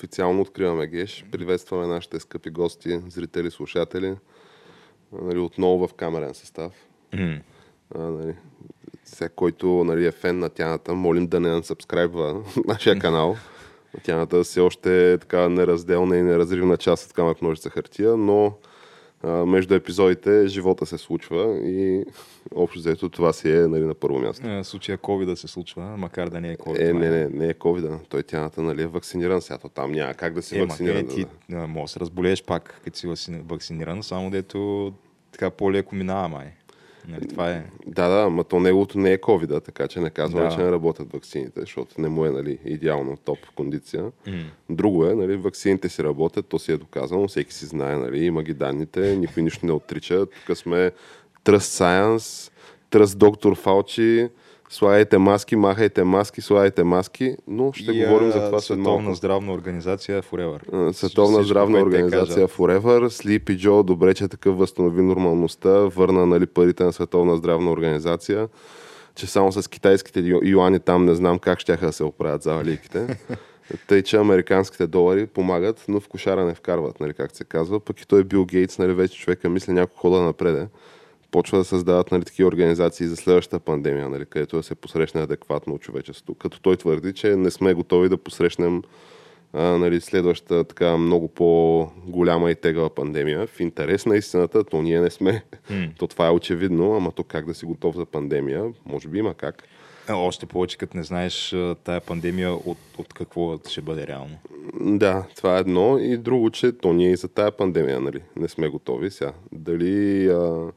Официално откриваме Геш. Приветстваме нашите скъпи гости, зрители, слушатели. Нали, отново в камерен състав. М. А, нали, всеки, който нали, е фен на тяната, молим да не ансъбскрайбва нашия канал. Тяната все още е така неразделна и неразривна част от камък ножица хартия, но между епизодите живота се случва и общо взето това си е нали, на първо място. Е, случая COVID да се случва, макар да не е COVID. Е, не, не, не е COVID. Той тяната нали, е вакциниран сега. Там няма как да си Е, вакциниран. не, ти а, може да се разболееш пак, като си вакци- вакциниран, само дето така по-леко минава май. Нали, това е. Да, да, ма то неговото не е covid така че не казваме, Да. че не работят вакцините, защото не му е нали, идеално топ кондиция. М. Друго е, нали, вакцините си работят, то си е доказано, всеки си знае, нали, има ги данните, никой нищо не отрича. Тук сме Trust Science, Trust доктор Фалчи, слагайте маски, махайте маски, слагайте маски, но ще И, говорим за това след Световна малко. здравна организация Forever. Световна Всичко, здравна организация. Forever, Sleepy Joe, добре, че такъв възстанови нормалността, върна нали, парите на Световна здравна организация, че само с китайските юани там не знам как ще да се оправят завалийките. Тъй, че американските долари помагат, но в кошара не вкарват, нали, как се казва. Пък и той Бил Гейтс, нали, вече човека мисли няколко хода напреде. Почва да създават нали, такива организации за следващата пандемия, нали, където да се посрещне адекватно от човечеството. Като той твърди, че не сме готови да посрещнем а, нали, следващата така много по-голяма и тегава пандемия. В интерес на истината, то ние не сме. М. То това е очевидно, ама то как да си готов за пандемия? Може би има как. Е, Още повече, като не знаеш тая пандемия от, от какво ще бъде реално. Да, това е едно. И друго, че то ние и за тая пандемия нали, не сме готови сега. Дали а,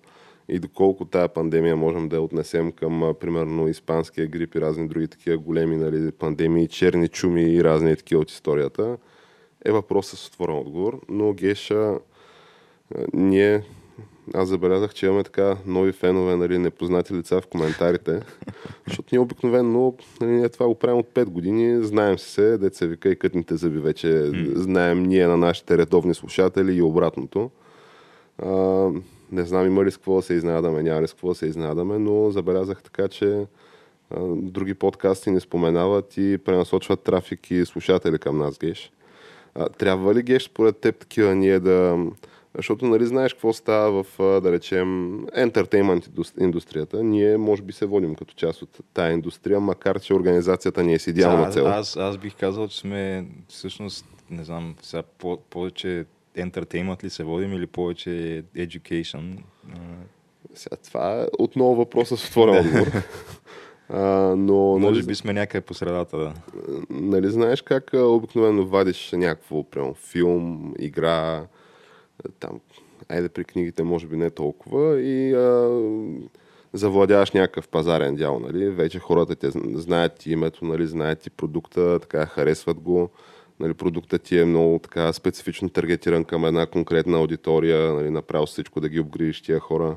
и доколко тая пандемия можем да я отнесем към, примерно, испанския грип и разни други такива големи нали, пандемии, черни чуми и разни такива от историята, е въпрос с отворен отговор. Но Геша, ние, аз забелязах, че имаме така нови фенове, нали, непознати лица в коментарите, защото ние обикновено, нали, ние това го правим от 5 години, знаем се, деца вика и кътните зъби вече знаем ние на нашите редовни слушатели и обратното. А, не знам има ли с какво да се изненадаме, няма ли с какво да се изненадаме, но забелязах така, че а, други подкасти не споменават и пренасочват трафик и слушатели към нас, Геш. А, трябва ли, Геш, според теб такива ние да... Защото, нали, знаеш какво става в, да речем, ентертеймент индустрията. Ние, може би, се водим като част от тая индустрия, макар че организацията ни е с идеална цел. Аз, аз бих казал, че сме всъщност, не знам, сега по, entertainment ли се водим или повече education. Сега, това е отново въпроса с отворен отговор. А, но, Може нали, би сме някъде по средата, да. нали знаеш как обикновено вадиш някакво, прямо филм, игра, там, айде при книгите може би не толкова и а, завладяваш някакъв пазарен дял, нали? Вече хората те знаят името, нали? знаят ти продукта, така харесват го. Нали, продуктът ти е много така специфично таргетиран към една конкретна аудитория, нали, направил всичко да ги обгрижиш тия хора.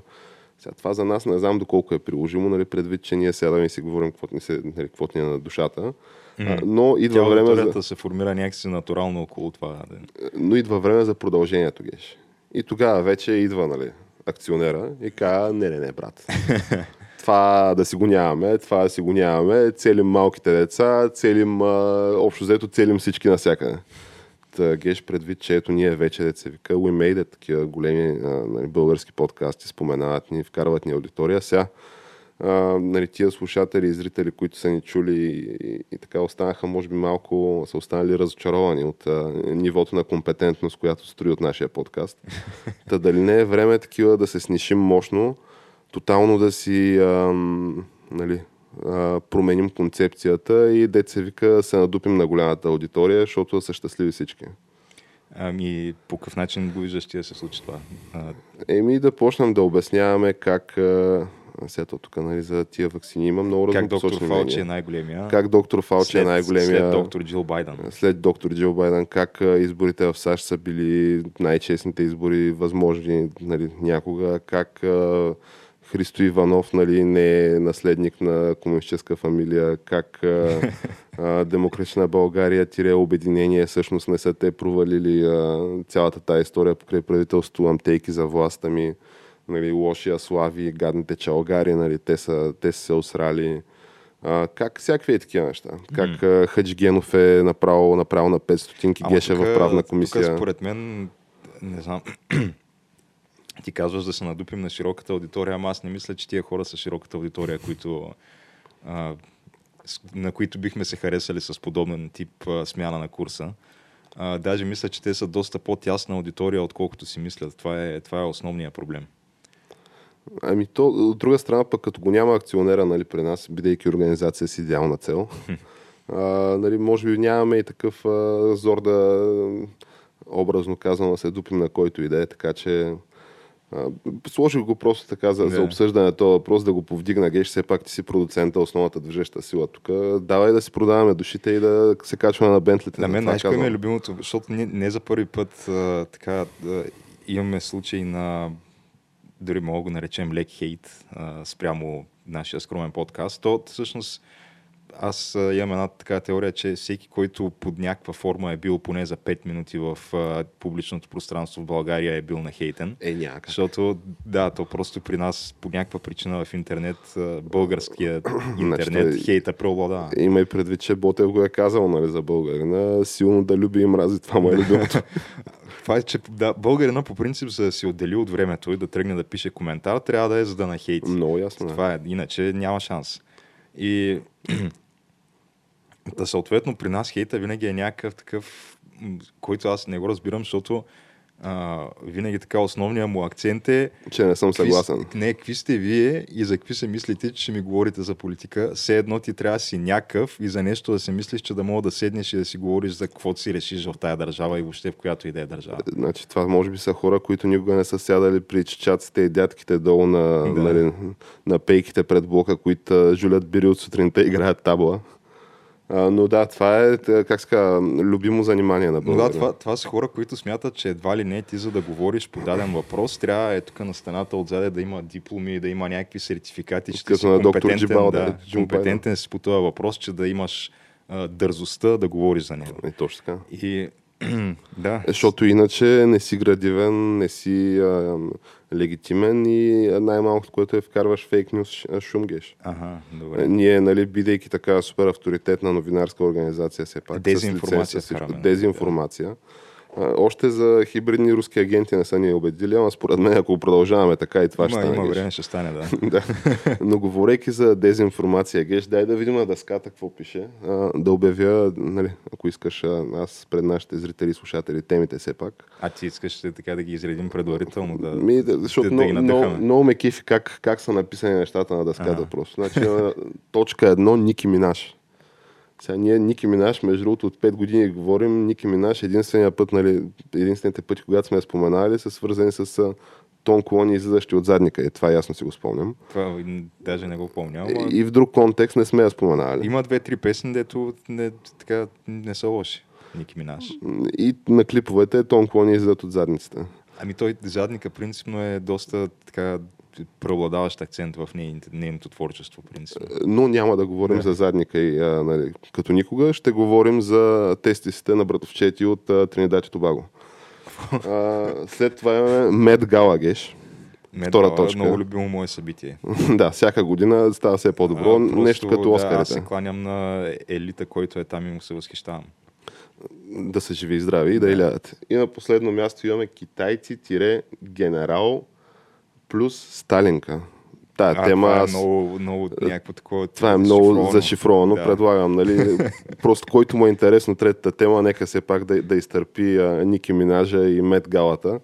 Сега, това за нас не знам доколко е приложимо, нали, предвид, че ние сядаме и си говорим какво ни, се, нали, какво ни е на душата. А, но идва Тя време за... се формира някакси натурално около това. Да. Но идва време за продължението, Геш. И тогава вече идва, нали, акционера и казва, не, не, не, брат. това да си го нямаме, това да си го нямаме, целим малките деца, целим, а, общо взето, целим всички навсякъде. Та, Геш предвид, че ето ние вече деца вика, we made it, такива големи а, нали, български подкасти споменават ни, вкарват ни аудитория. Сега, а, нали, тия слушатели и зрители, които са ни чули и, и, и така останаха, може би малко са останали разочаровани от а, нивото на компетентност, която строи от нашия подкаст. Та дали не е време такива да се снишим мощно, тотално да си а, нали, а, променим концепцията и деца вика се надупим на голямата аудитория, защото са щастливи всички. Ами, по какъв начин го виждаш ти да се случи това? Еми да почнем да обясняваме как сега тук нали, за тия вакцини има много Как доктор Фаучи е най-големия. Как доктор Фаучи е най-големия. След доктор Джил Байден. След доктор Джил Байден. Как изборите в САЩ са били най-честните избори възможни нали, някога. Как Христо Иванов нали, не е наследник на комунистическа фамилия, как а, а, Демократична България тире обединение всъщност не са те провалили а, цялата тази история покрай правителство, амтейки за властта ми, нали, лошия слави, гадните чалгари, нали, те, са, те са се осрали. А, как всякакви е такива неща. Как mm. Хаджигенов е направо, направо на 5 стотинки Геша в правна комисия. Тук, според мен, не знам, ти казваш да се надупим на широката аудитория, ама аз не мисля, че тия хора са широката аудитория, които, а, на които бихме се харесали с подобен тип а, смяна на курса. А, даже мисля, че те са доста по-тясна аудитория, отколкото си мислят. Това е, това е основният проблем. Ами то, от друга страна, пък като го няма акционера нали, при нас, бидейки организация с идеална цел, а, нали, може би нямаме и такъв а, зор да образно казано да се дупим на който и да е, така че Сложих го просто така за, за обсъждане този въпрос, да го повдигна. Геш, все пак ти си продуцента, основната движеща сила тук. Давай да си продаваме душите и да се качваме на бентлите. На мен знаеш кое ми е любимото, защото не, не за първи път а, така да, имаме случай на дори мога го наречем лек хейт а, спрямо нашия скромен подкаст. То всъщност аз имам една така теория, че всеки, който под някаква форма е бил поне за 5 минути в а, публичното пространство в България е бил на хейтен. Е, някак. Защото, да, то просто при нас по някаква причина в интернет, българския интернет значи, хейта преобладава. Има и предвид, че Ботев го е казал нали, за българина. Силно да люби и мрази, това му е любимото. това е, че да, българина по принцип за да си отдели от времето и да тръгне да пише коментар, трябва да е за да на хейт. Много ясно. Това е, иначе няма шанс. И да, съответно, при нас хейта винаги е някакъв такъв, който аз не го разбирам, защото а, винаги така основният му акцент е... Че не съм съгласен. Какви, не, какви сте вие и за какви се мислите, че ще ми говорите за политика. Все едно ти трябва да си някакъв и за нещо да се мислиш, че да мога да седнеш и да си говориш за каквото си решиш в тая държава и въобще в която и да е държава. Значи това може би са хора, които никога не са сядали при чичаците и дядките долу на, да. нали, на пейките пред блока, които жулят бири от сутринта и играят табла. А, но да, това е, как ска, любимо занимание на българина. Да, това, това са хора, които смятат, че едва ли не ти за да говориш по даден въпрос, трябва е тук на стената отзаде да има дипломи, да има някакви сертификати, че си компетентен, Джибал, да, да, компетентен си по този въпрос, че да имаш а, дързостта да говориш за него. И точно така. И да. Защото иначе не си градивен, не си а, легитимен и най-малкото, което е вкарваш фейк нюс шумгеш. Ага, добре. Ние, нали, бидейки така супер авторитетна новинарска организация, все пак. Дезинформация. С лице, с дезинформация. Да още за хибридни руски агенти не са ни убедили, ама според мен, ако продължаваме така и това има, ще стане. Има време, ще стане, да. да. Но говорейки за дезинформация, Геш, дай да видим на дъската какво пише. А, да обявя, нали, ако искаш, аз пред нашите зрители и слушатели темите все пак. А ти искаш така да ги изредим предварително, да, Ми, да, защото да, много, да много, много ме кефи как, как са написани нещата на дъската а. просто. Значи, точка едно, Ники Минаш. Сега ние Ники Минаш, между другото, от 5 години говорим, Ники Минаш, единствения път, нали, единствените пъти, когато сме я споменали, са свързани с тон колони, излизащи от задника. И това ясно си го спомням. Това даже не го помня. Ама... И в друг контекст не сме я споменали. Има две-три песни, дето не, така, не са лоши. Ники Минаш. И на клиповете тон колони излизат от задницата. Ами той задника принципно е доста така преобладаващ акцент в нейното, нейното творчество, принцип. Но няма да говорим да. за задника и а, нали, като никога. Ще говорим за тестисите на братовчети от а, Тринидад и Тобаго. а, след това имаме Мед Галагеш. Мед Втора точка. Много любимо мое събитие. да, всяка година става все по-добро. А, просто, Нещо като Оскарите. Да, аз се кланям на елита, който е там и му се възхищавам. Да са живи и здрави и да, да. И на последно място имаме китайци-генерал плюс Сталинка. тая а, тема... Това е аз- много, много някакво такова. Това е много зашифровано. зашифровано, Да. предлагам, нали, просто който му е интересно третата тема, нека все пак да, да изтърпи а, Ники Минажа и Мет Галата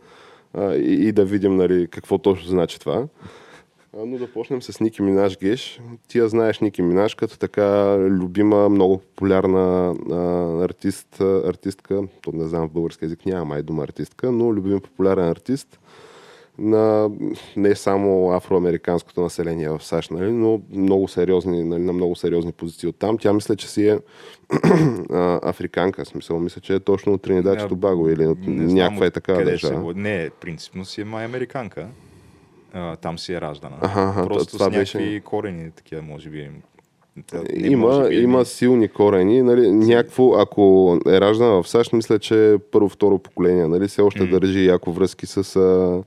а, и, и да видим, нали, какво точно значи това. А, но да почнем с Ники Минаж Геш. Ти я знаеш Ники Минаж като така любима, много популярна а, артист, артистка, то не знам в български язик няма май дума артистка, но любим популярен артист на не само афроамериканското население в САЩ, нали, но много сериозни, нали, на много сериозни позиции от там. Тя мисля, че си е африканка, смисъл. Мисля, че е точно от Тринидад и Тобаго или от Не някаква е такава държава. го- Не, принципно си е май американка. А, там си е раждана. Аха, Просто това с някакви беше- корени, такива, може би. Не Има, може би, има ами- силни корени. Нали, някакво, ако е раждана в САЩ, мисля, че е първо-второ поколение. Нали, все още М. държи яко връзки с а,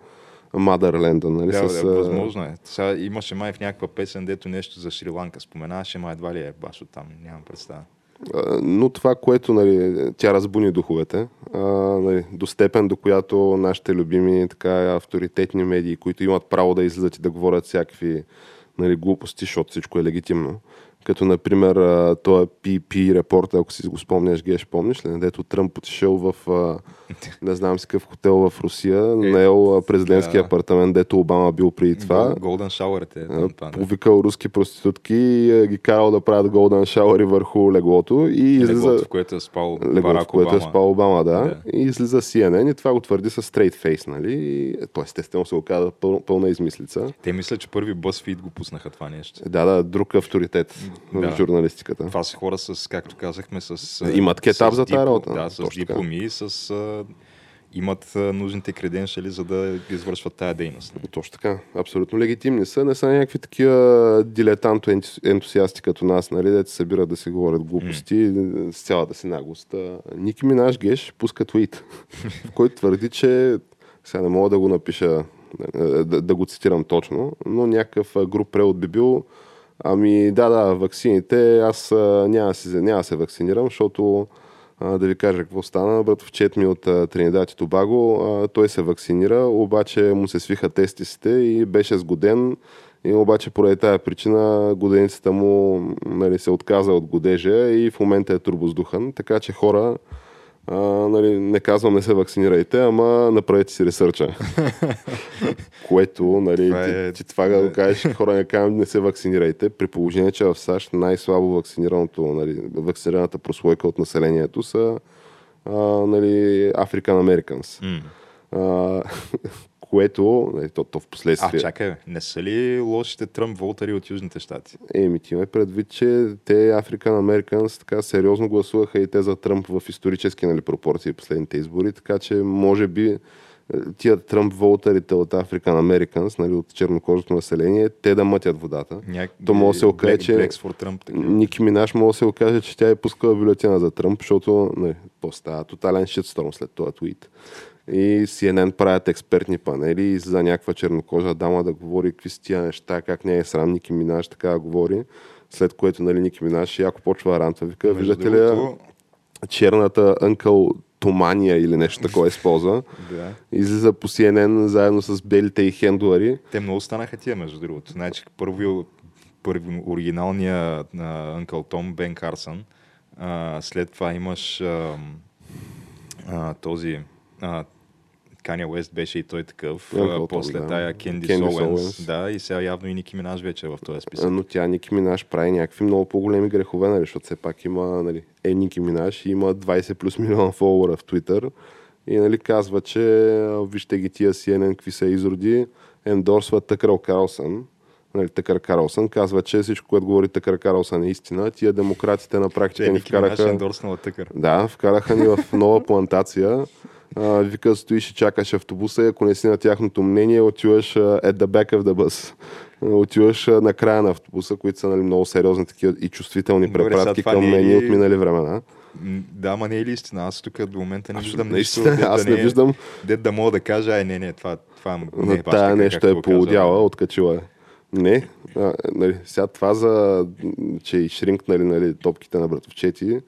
Мадърленда. Нали, Да, с, да, възможно е. Сега имаше май в някаква песен, дето нещо за Шри-Ланка споменаваше, май едва ли е баш от там, нямам представа. Но това, което нали, тя разбуни духовете, а, нали, до степен, до която нашите любими така, авторитетни медии, които имат право да излизат и да говорят всякакви нали, глупости, защото всичко е легитимно. Като, например, този PP репорта, ако си го спомняш, Геш, помниш ли? Дето Тръмп отишъл в, не знам си какъв хотел в Русия, наел а, президентския да. апартамент, дето Обама бил преди това. Голден е. Да. повикал руски проститутки ги карал да правят голден шаури върху леглото и излиза Леглото, в което е спал леглото, в Барак което е Обама. спал Обама, да, Да. и излиза CNN и това го твърди с straight face, нали? То естествено се оказа пъл, пълна измислица. Те мисля, че първи BuzzFeed го пуснаха това нещо. Да, да, друг авторитет Да. в журналистиката. Това са хора с, както казахме, с... Имат кетап за дипло- работа. Да, с Точно така. дипломи, с... А, имат нужните креденшали, за да извършват тая дейност. Точно така. Абсолютно легитимни са. Не са някакви такива дилетанто ентусиасти като нас, нали, дете се събират да си говорят глупости с цялата си наглост. Ники Минаш Геш пуска твит, в който твърди, че сега не мога да го напиша, да, да го цитирам точно, но някакъв груп превод би бил Ами да, да, ваксините, аз а, няма, се, няма се вакцинирам, защото да ви кажа какво стана. Братовчет ми от а, Тринидад и Тобаго, той се вакцинира, обаче му се свиха тестисите и беше сгоден. И обаче поради тази причина годеницата му нали, се отказа от годежа и в момента е турбоздухан. Така че хора, а, нали, не казвам не се вакцинирайте, ама направете си ресърча. Което, нали, Това ти, е- ти това да го кажеш, хора не казвам не се вакцинирайте, при положение, че в САЩ най-слабо вакцинираното, нали, вакцинираната прослойка от населението са а, нали, African Americans. М. А, което, нали, то, то в А, последствие... чакай, бе, не са ли лошите Тръмп волтари от Южните щати? Еми, ти ме предвид, че те African Americans така сериозно гласуваха и те за Тръмп в исторически нали, пропорции последните избори, така че може би е, тия Тръмп волтарите от African Americans, нали, от чернокожото население, те да мътят водата. Няк... То може да се окаже, че-. Ники Минаш може да се окаже, че тя е пускала бюлетина за Тръмп, защото нали, то става тотален шитсторм след този твит. И CNN правят експертни панели за някаква чернокожа дама да говори какви са тия неща, как не е срам Ники Минаш така да говори. След което нали, Ники Минаш яко почва да ранта. Вика, Между виждате ли другото, черната Uncle Томания или нещо такова използва. Да. Излиза по CNN заедно с белите и хендлари. Те много станаха тия, между другото. Значи, първи, първи оригиналния на Uncle Том, Бен Карсън. А, след това имаш а, а, този а, Кания Уест беше и той такъв. А, Tom, после да. тая Кенди. Owens. Да, и сега явно и Ники Минаж вече е в този списък. Но тя Ники Минаш прави някакви много по-големи грехове, нали, защото все пак има, нали, е Ники Минаш и има 20 плюс милиона фолуара в Twitter и нали, казва, че вижте ги тия CNN, какви са изроди, ендорсва Тъкър Карлсън. Нали, Тъкър Карлсън казва, че всичко, което говори Тъкър Карлсън е истина. Тия демократите на практика ни е вкараха... тъкър. Да, вкараха ни в нова плантация. А, вика, стоиш и чакаш автобуса и ако не си на тяхното мнение, отиваш at the back of the bus. Отиваш на края на автобуса, които са нали, много сериозни такива и чувствителни Добре, препратки към не е от минали времена. Да, ма не е ли истина? Аз тук до момента не виждам нещо. Да аз не е- виждам. Дет да мога да кажа, ай, не, не, това, това не е Тая така, нещо е полудяла, откачила е. Не, а, нали, сега това за, че и шринкнали нали, топките на братовчети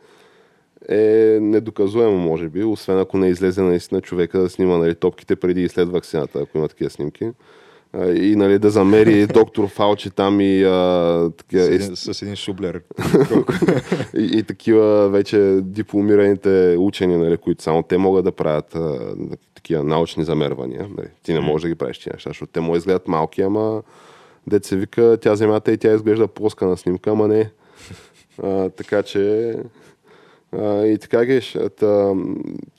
е недоказуемо, може би, освен ако не излезе наистина човека да снима нали, топките преди и след вакцината, ако има такива снимки. И нали, да замери доктор Фалчи там и а, такива, С един, с един шублер. и, и такива вече дипломираните учени, нали, които само те могат да правят а, такива научни замервания. Нали. Ти не можеш да ги правиш тия неща, защото те му изгледат малки, ама дет се вика, тя земята и тя изглежда плоска на снимка, ама не. А, така че а, и така геш. Та,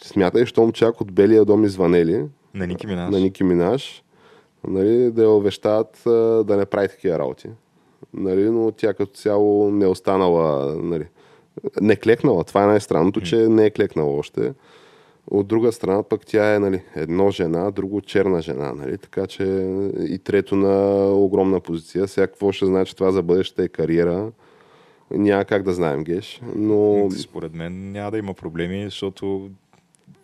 смятай, щом чак от Белия дом изванели На Ники Минаж. на Ники Минаш, нали, да я увещават а, да не прави такива работи. Нали, но тя като цяло не е останала, нали, не клекнала. Това е най-странното, че не е клекнала още. От друга страна пък тя е нали, едно жена, друго черна жена. Нали? Така че и трето на огромна позиция. Сега какво ще значи това за бъдещата и кариера? Няма как да знаем, Геш. Но Според мен няма да има проблеми, защото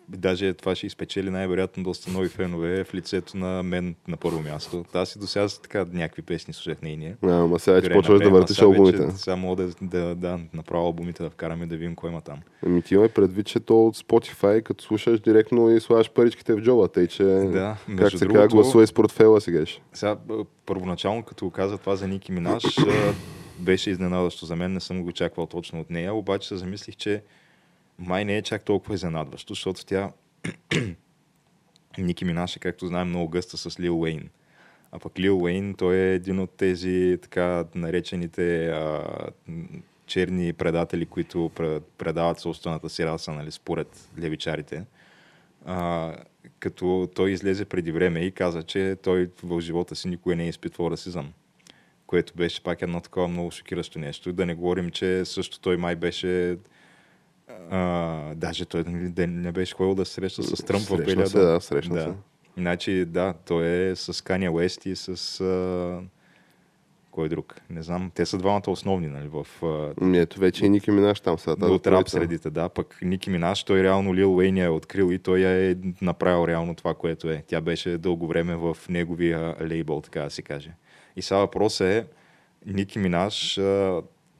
даже това ще изпечели най-вероятно доста нови фенове в лицето на мен на първо място. Аз и до сега така някакви песни слушах нейния. а, ма сега че на почваш да въртиш албумите. Сега мога да, да, да, направя албумите да вкараме да видим кой има там. Ами ти имай предвид, че то от Spotify, като слушаш директно и слагаш паричките в джоба, тъй че Да, как се казва, гласувай с портфела си, Геш. Сега, първоначално, като каза това за Ники Минаш, беше изненадващо за мен, не съм го очаквал точно от нея, обаче се замислих, че май не е чак толкова изненадващо, защото тя Ники Минаш е, както знаем, много гъста с Лил Уейн. А пък Лил Уейн, той е един от тези така наречените а, черни предатели, които пре- предават собствената си раса, нали, според левичарите. А, като той излезе преди време и каза, че той в живота си никога не е изпитвал расизъм. Което беше пак едно такова много шокиращо нещо. Да не говорим, че също той май беше а, даже той да не беше ходил да се среща с Тръмп в Срещна Белия се, да, срещна да. се. Значи, да, той е с Кания Уест и с... А... Кой друг? Не знам. Те са двамата основни, нали, в... А... Ами ето вече и Ники Минаш там сега. тази От рап средите, да. Пък Ники Минаш, той реално Лил Уейн я е открил и той я е направил реално това, което е. Тя беше дълго време в неговия лейбъл, така да се каже. И сега въпросът е Ники Минаш,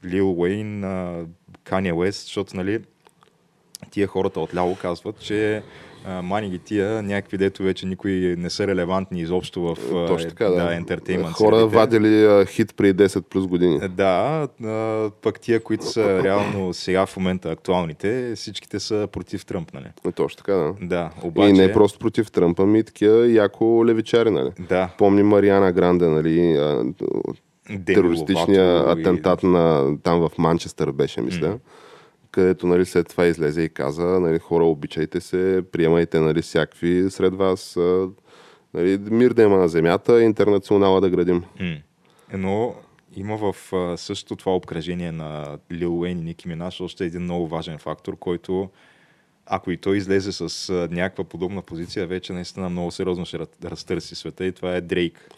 Лил Уейн, Кания Уест, защото, нали, тия хората отляво казват, че мани ги тия някакви дето вече никой не са релевантни изобщо в а, Точно така, да. да ентертеймент Хора вадили а, хит при 10 плюс години. Да, а, пък тия, които са реално сега в момента актуалните, всичките са против Тръмп, нали? Е, Точно така, да. Да, обаче... И не просто против Тръмпа, ми и такива яко левичари, нали? Да, Помни Мариана Гранде, нали? а, Деми терористичния Ловато и- атентат на, там в Манчестър беше, мисля. Където нали, след това излезе и каза, нали, хора, обичайте се, приемайте нали, всякакви сред вас. Нали, мир да има на земята, интернационала да градим. М. Но има в същото това обкръжение на Лил Уейн и Ники Минаш още един много важен фактор, който ако и той излезе с някаква подобна позиция, вече наистина много сериозно ще раз- разтърси света и това е Дрейк.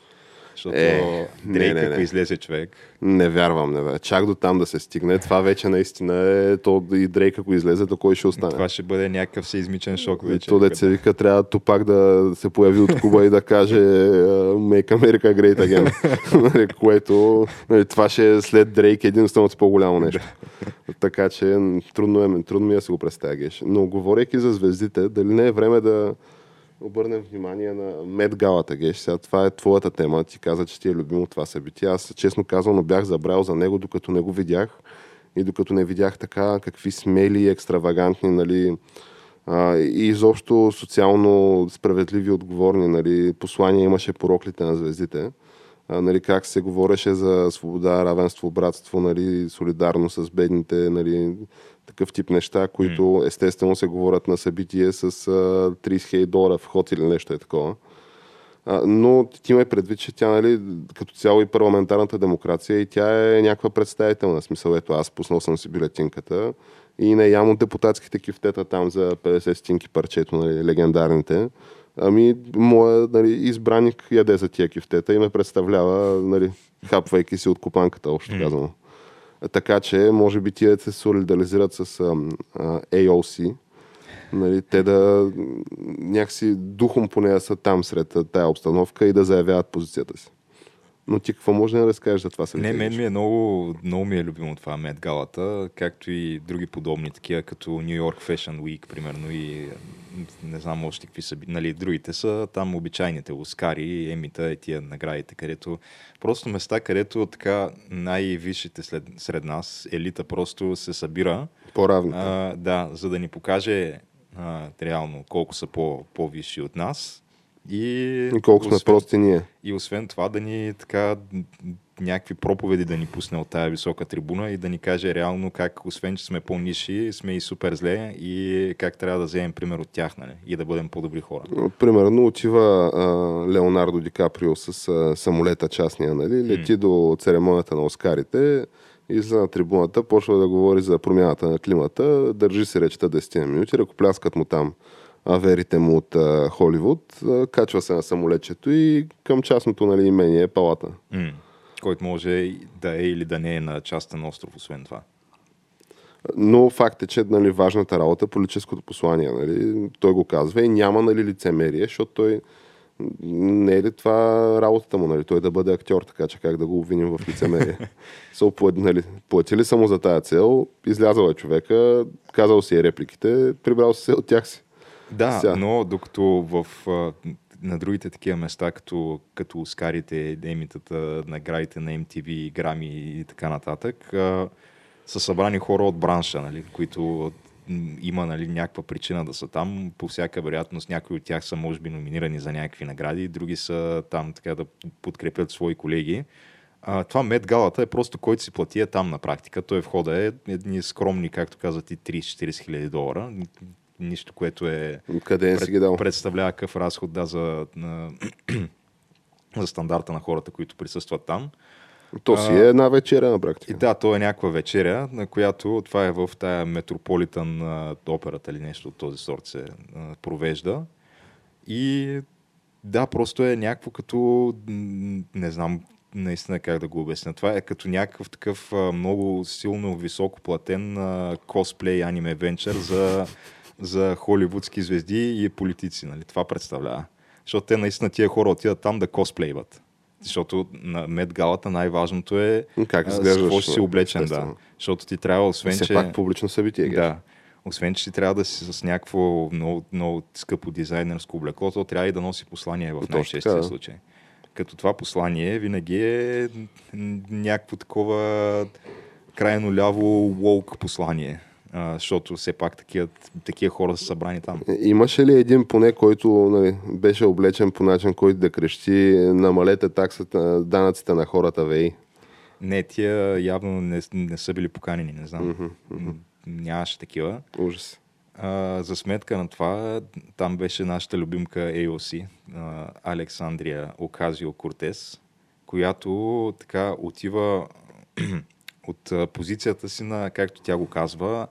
Защото Е, не, Дрейк, не, ако не. излезе човек, Не вярвам, не вярвам. Чак до там да се стигне. Това вече наистина е то и Дрейк, ако излезе, то кой ще остане? това ще бъде някакъв сеизмичен шок вече. То дет се вика, трябва Тупак да се появи от Куба и да каже Make America Great Again. Нали, Което нали, това ще е след Дрейк единственото по-голямо нещо. така че трудно, е, трудно ми е да си го представя, Геш. Но говорейки за звездите, дали не е време да обърнем внимание на Мед Галата, Геш. Сега това е твоята тема. Ти каза, че ти е любимо това събитие. Аз честно казвам, бях забрал за него, докато не го видях. И докато не видях така какви смели, екстравагантни, нали, а, и изобщо социално справедливи, отговорни нали, послания имаше пороклите на звездите. А, нали, как се говореше за свобода, равенство, братство, нали, солидарност с бедните, нали, такъв тип неща, които естествено се говорят на събитие с а, 30 000 долара вход или нещо е такова. А, но ти имай предвид, че тя, нали, като цяло и парламентарната демокрация, и тя е някаква представителна. Смисъл, ето аз пуснал съм си бюлетинката и не ям от депутатските кифтета там за 50 стинки парчето, нали, легендарните. Ами, моя нали, избранник яде за тия кифтета и ме представлява, нали, хапвайки си от копанката, общо казано. Така че, може би тия се солидаризират с ам, а, AOC, нали, те да някакси духом поне са там сред а, тая обстановка и да заявяват позицията си. Но ти какво може да не разкажеш за това събитие? Не, мен ми е много, много ми е любимо това Мед Галата, както и други подобни такива, като New York Fashion Week, примерно, и не знам още какви са, нали, другите са там обичайните Оскари, Емита, е тия наградите, където просто места, където така най-висшите след, сред нас, елита просто се събира. По-равно. А, да, за да ни покаже а, реално колко са по, по-висши от нас. И, и колко сме освен, прости ние. И освен това да ни така някакви проповеди да ни пусне от тая висока трибуна и да ни каже реално как, освен че сме по-ниши, сме и супер зле и как трябва да вземем пример от тях нали? и да бъдем по-добри хора. Примерно отива а, Леонардо Ди Каприо с а, самолета частния, нали? лети mm. до церемонията на Оскарите, излиза на трибуната, почва да говори за промяната на климата, държи се речта 10 минути, ръкопляскат му там аверите му от а, Холивуд, а, качва се на самолечето и към частното нали, имение е палата. Mm. Който може да е или да не е на частен остров, освен това. Но факт е, че нали, важната работа е политическото послание. Нали, той го казва и няма нали, лицемерие, защото той не е ли това работата му, нали? той да бъде актьор, така че как да го обвиним в лицемерие. Са нали, платили са му за тая цел, излязъл е човека, казал си е репликите, прибрал се от тях си. Да, Ся. но докато в, на другите такива места, като, като Оскарите, емитата, наградите на MTV, Грами и така нататък, са събрани хора от бранша, нали, които има нали, някаква причина да са там. По всяка вероятност някои от тях са може би номинирани за някакви награди, други са там така да подкрепят свои колеги. А, това Мед Галата е просто който си плати е там на практика. Той входа е едни скромни, както казват, и 30-40 хиляди долара. Нищо, което е... Къде пред, си ги дал? Представлява какъв разход да, за, на, за стандарта на хората, които присъстват там. То си е една вечеря на практика. И да, то е някаква вечеря, на която това е в тая метрополитън операта или нещо от този сорт се провежда. И да, просто е някакво като, не знам наистина как да го обясня. Това е като някакъв такъв много силно високо платен а, косплей аниме венчър за, за холивудски звезди и политици. Нали? Това представлява. Защото те наистина тия хора отиват там да косплейват. Защото на Мед Галата най-важното е как с какво си облечен. Да. Защото ти трябва, освен Все че... пак публично събитие. Да. Освен, че ти трябва да си с някакво много, много скъпо дизайнерско облекло, то трябва и да носи послание в най-честия да. случай. Като това послание винаги е някакво такова крайно ляво лоук послание а, защото все пак такива, такива хора са събрани там. Е, имаше ли един поне, който нали, беше облечен по начин, който да крещи намалете таксата, данъците на хората ВЕИ? Не, тия явно не, не са били поканени, не знам. Mm-hmm, mm-hmm. Нямаше такива. Ужас. А, за сметка на това, там беше нашата любимка AOC, а, Александрия Оказио Кортес, която така отива от а, позицията си на, както тя го казва,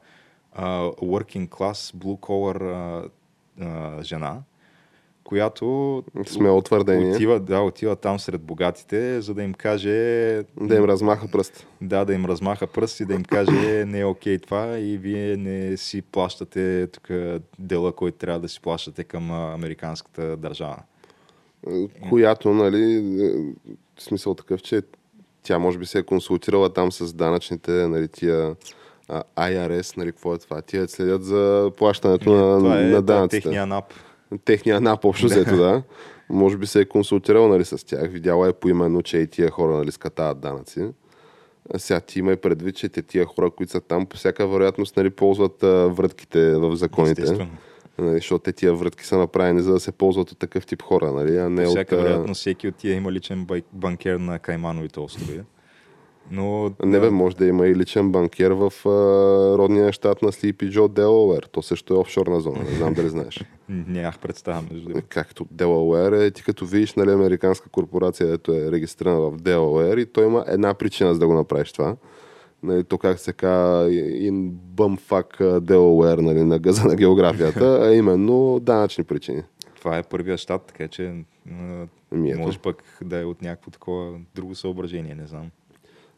uh, working class, blue collar uh, uh, жена, която Сме утвърдени. Отива, да, отива там сред богатите, за да им каже... Да им размаха пръст. Да, да им размаха пръст и да им каже не е окей това и вие не си плащате тук дела, който трябва да си плащате към американската държава. Която, нали, в смисъл такъв, че тя може би се е консултирала там с данъчните, нали, тия IRS, нали, какво е това? Тия следят за плащането Не, на, това е, на данъците. техния НАП. Техния НАП, общо взето, да. Може би се е консултирал нали, с тях. Видяла е поименно, че и тия хора нали, скатават данъци. А сега ти има и предвид, че те тия хора, които са там, по всяка вероятност нали, ползват а, вратките в законите. Естествено. Нали, защото те тия вратки са направени за да се ползват от такъв тип хора, нали, а не всяка от... вероятност всеки от тия има личен банкер на Каймановите острови. Но, не бе, може да има и личен банкер в а, родния щат на Sleepy Joe, Делауер. То също е офшорна зона, не знам дали знаеш. Нямах представа, между другото. Както Делауер е, ти като видиш, нали, американска корпорация, ето е регистрирана в Делауер и той има една причина за да го направиш това. Нали, то как се казва, in bumfuck Delaware, нали, на газа на географията, а именно данъчни причини. Това е първия щат, така че Ми, може пък да е от някакво такова друго съображение, не знам.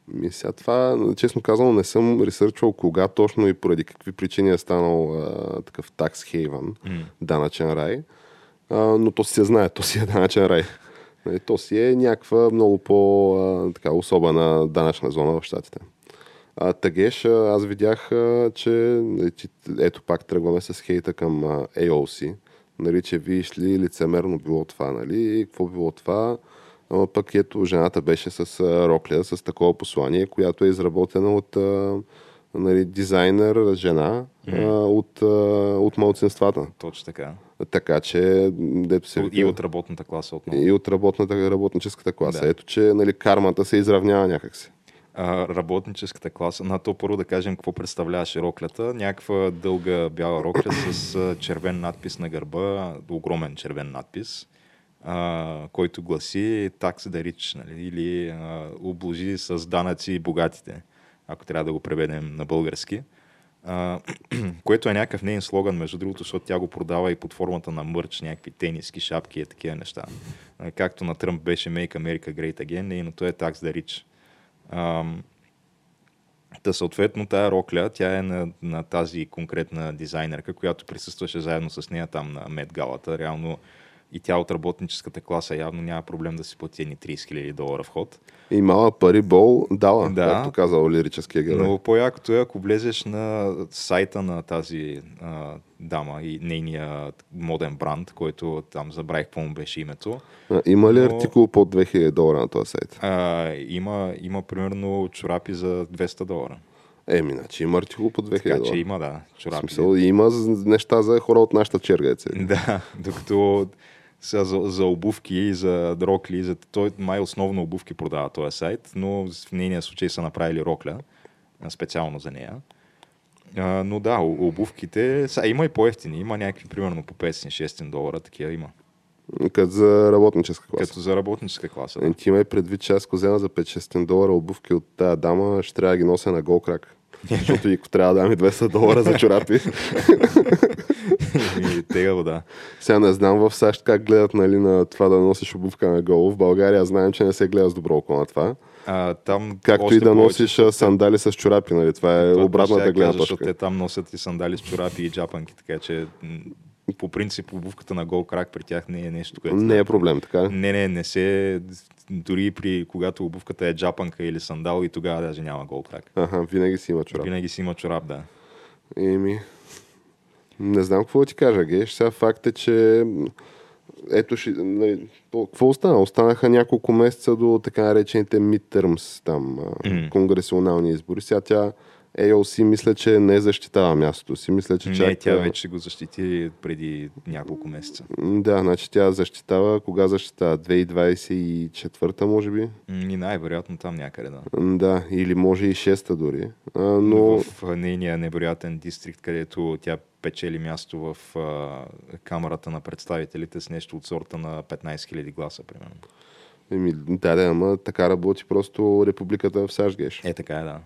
Ми сега това, честно казано, не съм ресърчвал кога точно и поради какви причини е станал а, такъв такс хейвън, mm. данъчен рай. А, но то си се знае, то си е данъчен рай. Нали, то си е някаква много по а, така, особена данъчна зона в Штатите. А, Тагеш, аз видях, а, че нали, ето пак тръгваме с хейта към а, AOC, нали, че виж ли лицемерно било това, нали, и какво било това, Ама пък ето жената беше с а, рокля, с такова послание, която е изработена от а, нали, дизайнер, жена а, от, а, от малцинствата. Точно така. Така че, дето се И от работната класа отново. и от работната, работническата класа. Да. Ето, че нали, кармата се изравнява някакси. Работническата класа. На то първо да кажем какво представляваше роклята. Някаква дълга бяла рокля с червен надпис на гърба, огромен червен надпис, а, който гласи такс да рич, нали? или а, обложи с данъци богатите, ако трябва да го преведем на български. А, което е някакъв нейн слоган, между другото, защото тя го продава и под формата на мърч, някакви тениски, шапки и такива неща. Както на Тръмп беше Make America Great Again, нейното е Tax the Rich. Та съответно тая рокля, тя е на, на тази конкретна дизайнерка, която присъстваше заедно с нея там на Мед Галата. Реално и тя от работническата класа явно няма проблем да си плати едни 30 000 долара вход. И мала пари бол дала, Да. както казал лирическия герой. Но по-якото е, ако влезеш на сайта на тази а, дама и нейния моден бранд, който там забравих какво му беше името, А, Има ли Но- артикул под 2000 долара на този сайт? а, има, има примерно чорапи за 200 долара. Еми, значи има артикул под 2000 Така че има, да, чорапи. смисъл, има неща за хора от нашата черга. Да, докато сега за, за обувки и за рокли, за, той май основно обувки продава този сайт, но в нейния случай са направили рокля, специално за нея. А, но да, обувките, са, има и по-ефтини, има някакви примерно по 500-600 долара, такива има. Като за работническа класа. Като за работническа класа. Е, Да. Ти имай предвид, че аз ако взема за 5-600 долара обувки от тази дама, ще трябва да ги нося на гол крак. Защото и ако трябва да дам и 200 долара за чорапи. И тегаво, да. Сега не знам в САЩ как гледат нали, на това да носиш обувка на гол. В България знаем, че не се гледа с добро око на това. А, там Както и да повече, носиш а, сандали с чорапи. Нали. Това е Това обратната ще я гледна кажа, Защото точка. те там носят и сандали с чорапи и джапанки, така че по принцип обувката на гол крак при тях не е нещо, което... Не е проблем, така ли? Не, не, не се... Дори при когато обувката е джапанка или сандал и тогава даже няма гол крак. Аха, винаги си има чорап. Винаги си има чорап, да. Еми, не знам какво да ти кажа, Геш. Сега факт е, че ето, ще, нали, какво остана? Останаха няколко месеца до така наречените midterms, там, Мгм. конгресионални избори. Сега тя AOC мисля, че не защитава мястото си. Мисля, че Не, чак... тя вече го защити преди няколко месеца. Да, значи тя защитава, кога защитава? 2024 може би? И най-вероятно там някъде, да. Да, или може и 6-та дори. А, Но... В нейния невероятен дистрикт, където тя печели място в а, камерата на представителите с нещо от сорта на 15 000 гласа, примерно. еми, да, да, ама така работи просто републиката в САЩ, Геш. Е, така е, да.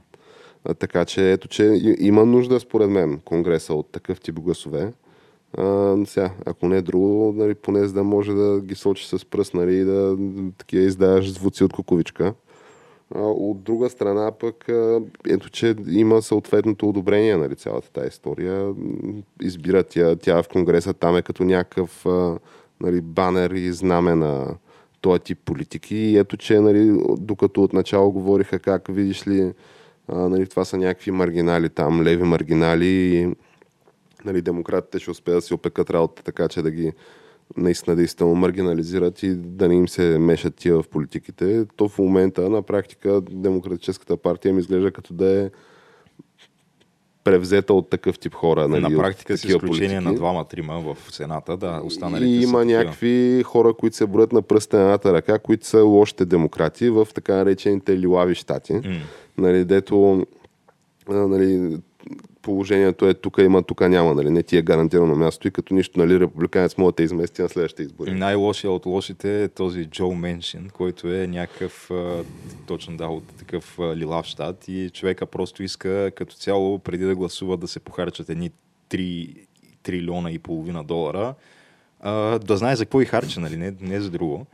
Така че ето, че има нужда, според мен, Конгреса от такъв тип гласове. А, сега, ако не е друго, нали, поне за да може да ги сочи с пръст нали, и да такива издаваш звуци от куковичка. А, от друга страна пък, ето, че има съответното одобрение, нали, цялата тази история. Избира тя, тя в Конгреса, там е като някакъв нали, банер и знаме на този тип политики. И ето, че нали, докато отначало говориха как, видиш ли, а, нали, това са някакви маргинали там, леви маргинали и нали, демократите ще успеят да си опекат работа така, че да ги наистина действително маргинализират и да не им се мешат тия в политиките. То в момента на практика Демократическата партия ми изглежда като да е превзета от такъв тип хора. Нали, на практика с изключение политики. на двама-трима в Сената, да, останалите И са има такива. някакви хора, които се броят на пръста на едната ръка, които са лошите демократи в така наречените лилави щати. М. Нали, дето нали, положението е тук има, тук няма. Нали, не ти е гарантирано място и като нищо, нали, републиканец може да те измести на следващите избори. Най-лошия от лошите е този Джо Меншин, който е някакъв, точно да, от такъв лилав щат и човека просто иска като цяло, преди да гласува, да се похарчат едни 3 трилиона и половина долара, да знае за какво и харча, нали, не, не за друго.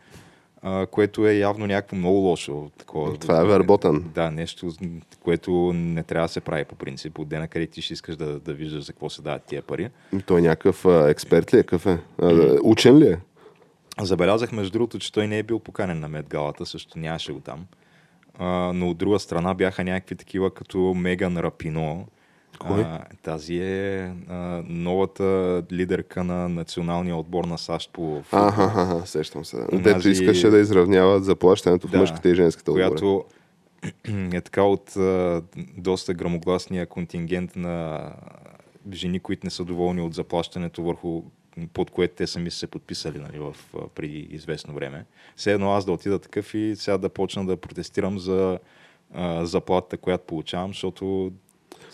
А, което е явно някакво много лошо. Такова, Това е верботен. Да, нещо, което не трябва да се прави по принцип. От дена къде ти ще искаш да, да виждаш за какво се дават тия пари. Той е някакъв а, експерт ли е? Какъв е? А, учен ли е? Забелязах, между другото, че той не е бил поканен на Медгалата, също нямаше го там. А, но от друга страна бяха някакви такива като Меган Рапино. Кой? А, тази е а, новата лидерка на националния отбор на САЩ по Аха, аха, сещам се. Онази- Дето искаше да изравнява заплащането в Да, мъжката и женската отбора. която е така от а, доста грамогласния контингент на жени, които не са доволни от заплащането върху под което те сами са се подписали нали, в, преди известно време. Все едно аз да отида такъв и сега да почна да протестирам за а, заплатата, която получавам, защото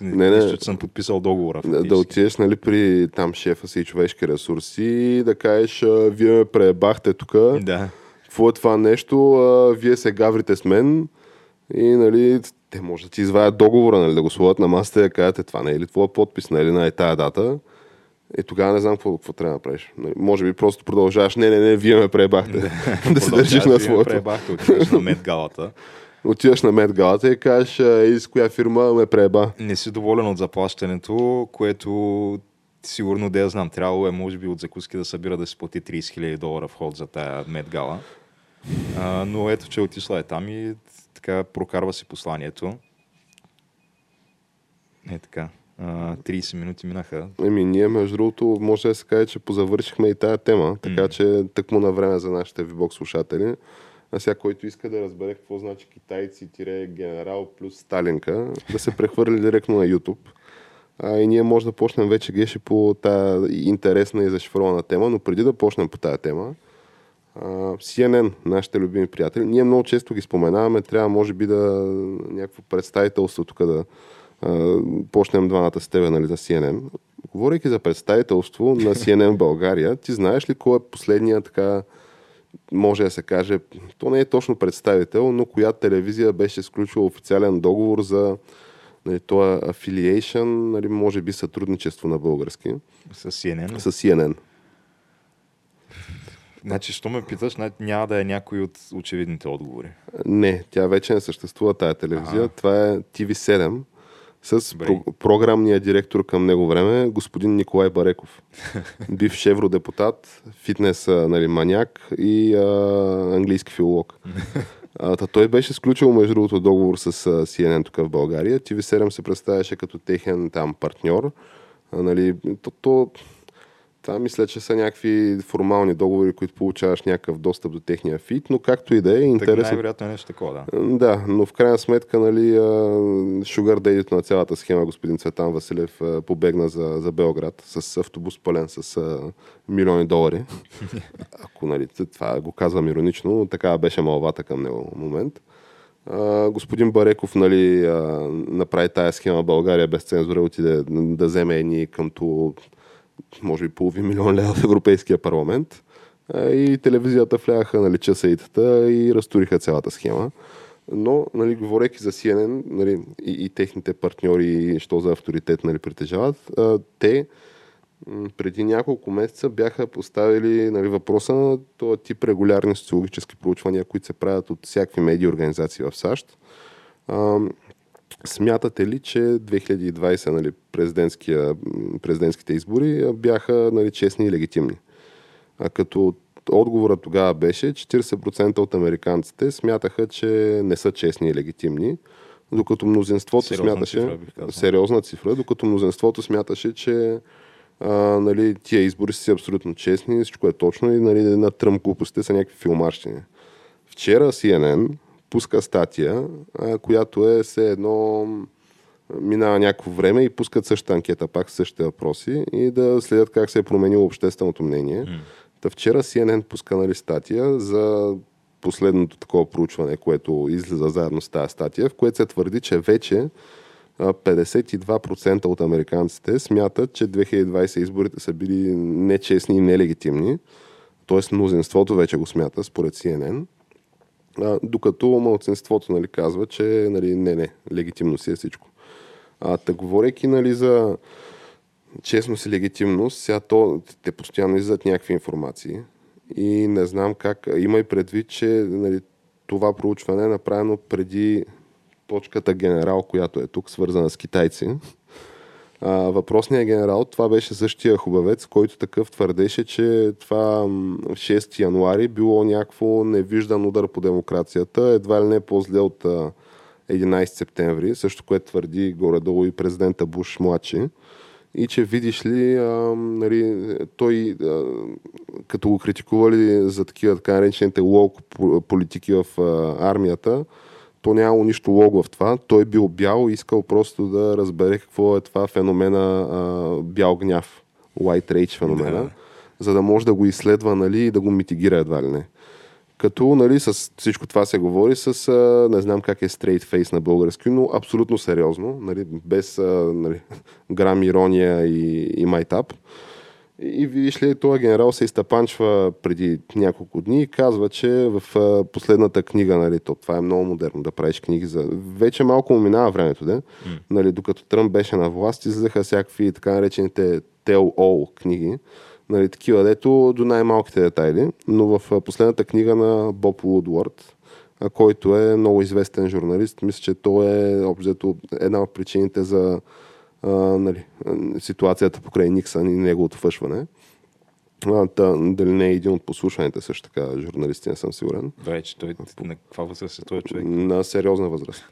Не, не. нищо, че съм подписал договора. Да, да отидеш нали, при там шефа си и човешки ресурси и да кажеш, вие ме пребахте тук, Да. какво е това нещо, а, вие се гаврите с мен и нали, те може да ти извадят договора, нали, да го сложат на масата и да кажат, «Е, това не е ли твоя подпис, нали, на е тая дата. И тогава не знам какво, какво трябва да направиш. Нали, може би просто продължаваш, не, не, не, вие ме пребахте. да се държиш на Продължаваш, вие ме своето. Пребахте, отиваш на Медгалата. Отиваш на Мед Галата и кажеш, «А, ей, с коя фирма ме преба. не си доволен от заплащането, което сигурно да я знам. Трябвало е, може би, от закуски да събира да си плати 30 000 долара вход за тая медгала. А, но ето, че отишла е там и така прокарва си посланието. Е така. А, 30 минути минаха. Еми, ние, между другото, може да се каже, че позавършихме и тая тема, така М. че тъкмо на време за нашите VBOX слушатели. А сега, който иска да разбере какво значи китайци тире генерал плюс Сталинка, да се прехвърли директно на YouTube. А, и ние може да почнем вече геше по тази интересна и зашифрована тема, но преди да почнем по тая тема, а, CNN, нашите любими приятели, ние много често ги споменаваме, трябва може би да някакво представителство тук да а, почнем двамата с тебе нали, за CNN. Говорейки за представителство на CNN България, ти знаеш ли кой е последния така, може да се каже, то не е точно представител, но коя телевизия беше сключила официален договор за нали, това affiliation, нали, може би сътрудничество на български, С CNN. с CNN. Значи, що ме питаш, няма да е някой от очевидните отговори. Не, тя вече не съществува тая телевизия. Ага. Това е TV7 с Добре. про- програмния директор към него време, господин Николай Бареков. Бивш евродепутат, фитнес нали, маняк и а, английски филолог. А, та той беше сключил, между другото, договор с CNN тук в България. TV7 се представяше като техен там партньор. А, нали, то, то, това мисля, че са някакви формални договори, които получаваш някакъв достъп до техния фит, но както и да е, Така интересно. най-вероятно е нещо такова, да. Да, но в крайна сметка, нали, шугар дейдито на цялата схема, господин Цветан Василев побегна за, за Белград с автобус пълен с милиони долари. Ако, нали, това го казвам иронично, но така беше малвата към него момент. А, господин Бареков нали, а, направи тая схема България без цензура, отиде да вземе едни къмто може би половин милион лева в Европейския парламент. И телевизията влягаха нали, часаитата и разтуриха цялата схема. Но, нали, говорейки за CNN нали, и, и техните партньори, и що за авторитет нали, притежават, а, те преди няколко месеца бяха поставили нали, въпроса на този тип регулярни социологически проучвания, които се правят от всякакви медии организации в САЩ. Смятате ли, че 2020 нали, президентските избори бяха нали, честни и легитимни? А като отговорът тогава беше 40% от американците смятаха, че не са честни и легитимни, докато мнозинството Сериозна смяташе... цифра, сериозна цифра, докато мнозинството смяташе, че а, нали, тия избори са си абсолютно честни, всичко е точно и нали, на Тръмп глупостите са някакви филмарщини. Вчера CNN пуска статия, а, която е все едно минава някакво време и пускат същата анкета, пак същите въпроси и да следят как се е променило общественото мнение. Та вчера CNN пуска нали, статия за последното такова проучване, което излиза заедно с тази статия, в което се твърди, че вече а, 52% от американците смятат, че 2020 изборите са били нечестни и нелегитимни. Тоест мнозинството вече го смята, според CNN. А, докато малцинството нали, казва, че нали, не, не, легитимно си е всичко. А, та говорейки нали, за честност и легитимност, сега то, те постоянно излизат някакви информации и не знам как, има и предвид, че нали, това проучване е направено преди точката генерал, която е тук, свързана с китайци. Въпросният генерал, това беше същия хубавец, който такъв твърдеше, че това 6 януари било някакво невиждан удар по демокрацията, едва ли не по-зле от 11 септември, също което твърди горе-долу и президента Буш младши. И че видиш ли, а, нали, той, а, като го критикували за такива така наречените лог политики в а, армията, то нямало нищо лого в това. Той бил бял и искал просто да разбере какво е това феномена а, бял гняв. White Rage феномена. Да. За да може да го изследва нали, и да го митигира едва ли не. Като нали, с всичко това се говори с, а, не знам как е straight face на български, но абсолютно сериозно, нали, без а, нали, грам ирония и, и майтап. И видиш ли, този генерал се изтъпанчва преди няколко дни и казва, че в последната книга, нали, то, това е много модерно да правиш книги за... Вече малко му минава времето, да? Mm. Нали, докато Тръмп беше на власт, излезаха всякакви така наречените tell-all книги, нали, такива, дето до най-малките детайли. Но в последната книга на Боб Лудворд, който е много известен журналист, мисля, че той е обзето една от причините за а, нали, ситуацията покрай Никсън и неговото фъшване. А, та, дали не е един от послушаните също така журналисти, не съм сигурен. Да, че той на каква възраст е този човек? На сериозна възраст.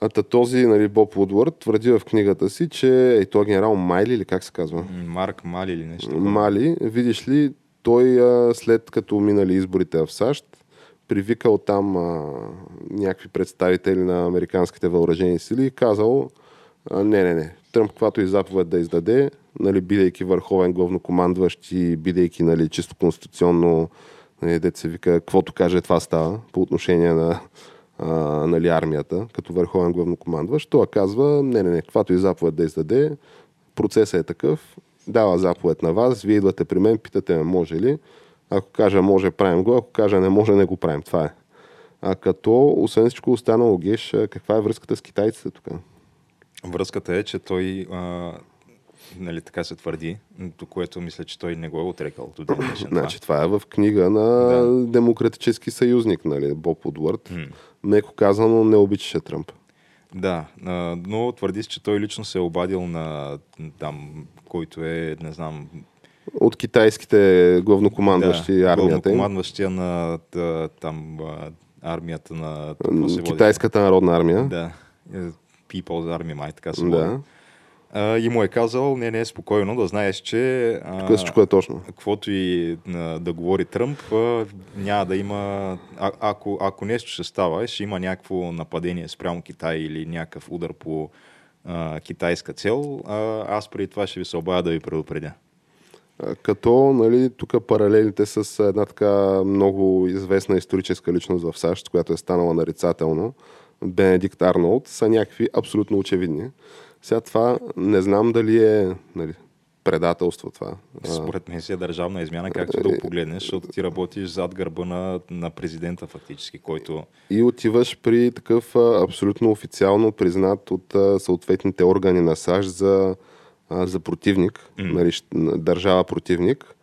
А та този нали, Боб Удвард твърди в книгата си, че е то генерал Майли или как се казва? Марк Мали или нещо. Мали, видиш ли, той след като минали изборите в САЩ, привикал там а, някакви представители на американските въоръжени сили и казал, а, не, не, не. Тръмп, каквато и заповед да издаде, нали, бидейки върховен главнокомандващ и бидейки нали, чисто конституционно, нали, дете се вика, каквото каже, това става по отношение на а, нали, армията, като върховен главнокомандващ. Това казва, не, не, не, каквато и заповед да издаде, процесът е такъв, дава заповед на вас, вие идвате при мен, питате ме, може ли? Ако кажа може, правим го, ако кажа не може, не го правим. Това е. А като, освен всичко останало, Геш, каква е връзката с китайците тук? Връзката е, че той а, нали, така се твърди, до което мисля, че той не го е отрекал до ден Значи това е в книга на да. Демократически съюзник, нали, Боб Удвард. Mm. Меко казано не обичаше Тръмп. Да, но твърди, че той лично се е обадил на там, който е, не знам... От китайските главнокомандващи да, армията главнокомандващия на там армията на... Китайската народна армия. Да. People's Army, май така се да. И му е казал, не, не, е спокойно, да знаеш, че uh, всичко е точно. каквото и да говори Тръмп, няма да има, а, ако, ако нещо ще става, ще има някакво нападение спрямо Китай или някакъв удар по uh, китайска цел, uh, аз преди това ще ви се обая да ви предупредя. Като, нали, тук паралелите с една така много известна историческа личност в САЩ, която е станала нарицателно, Бенедикт Арнолд, са някакви абсолютно очевидни. Сега това не знам дали е нали, предателство това. Според мен си е държавна измяна, както да го погледнеш, защото ти работиш зад гърба на, на президента фактически, който... И отиваш при такъв абсолютно официално признат от съответните органи на САЩ за, за противник, mm. нали, държава противник.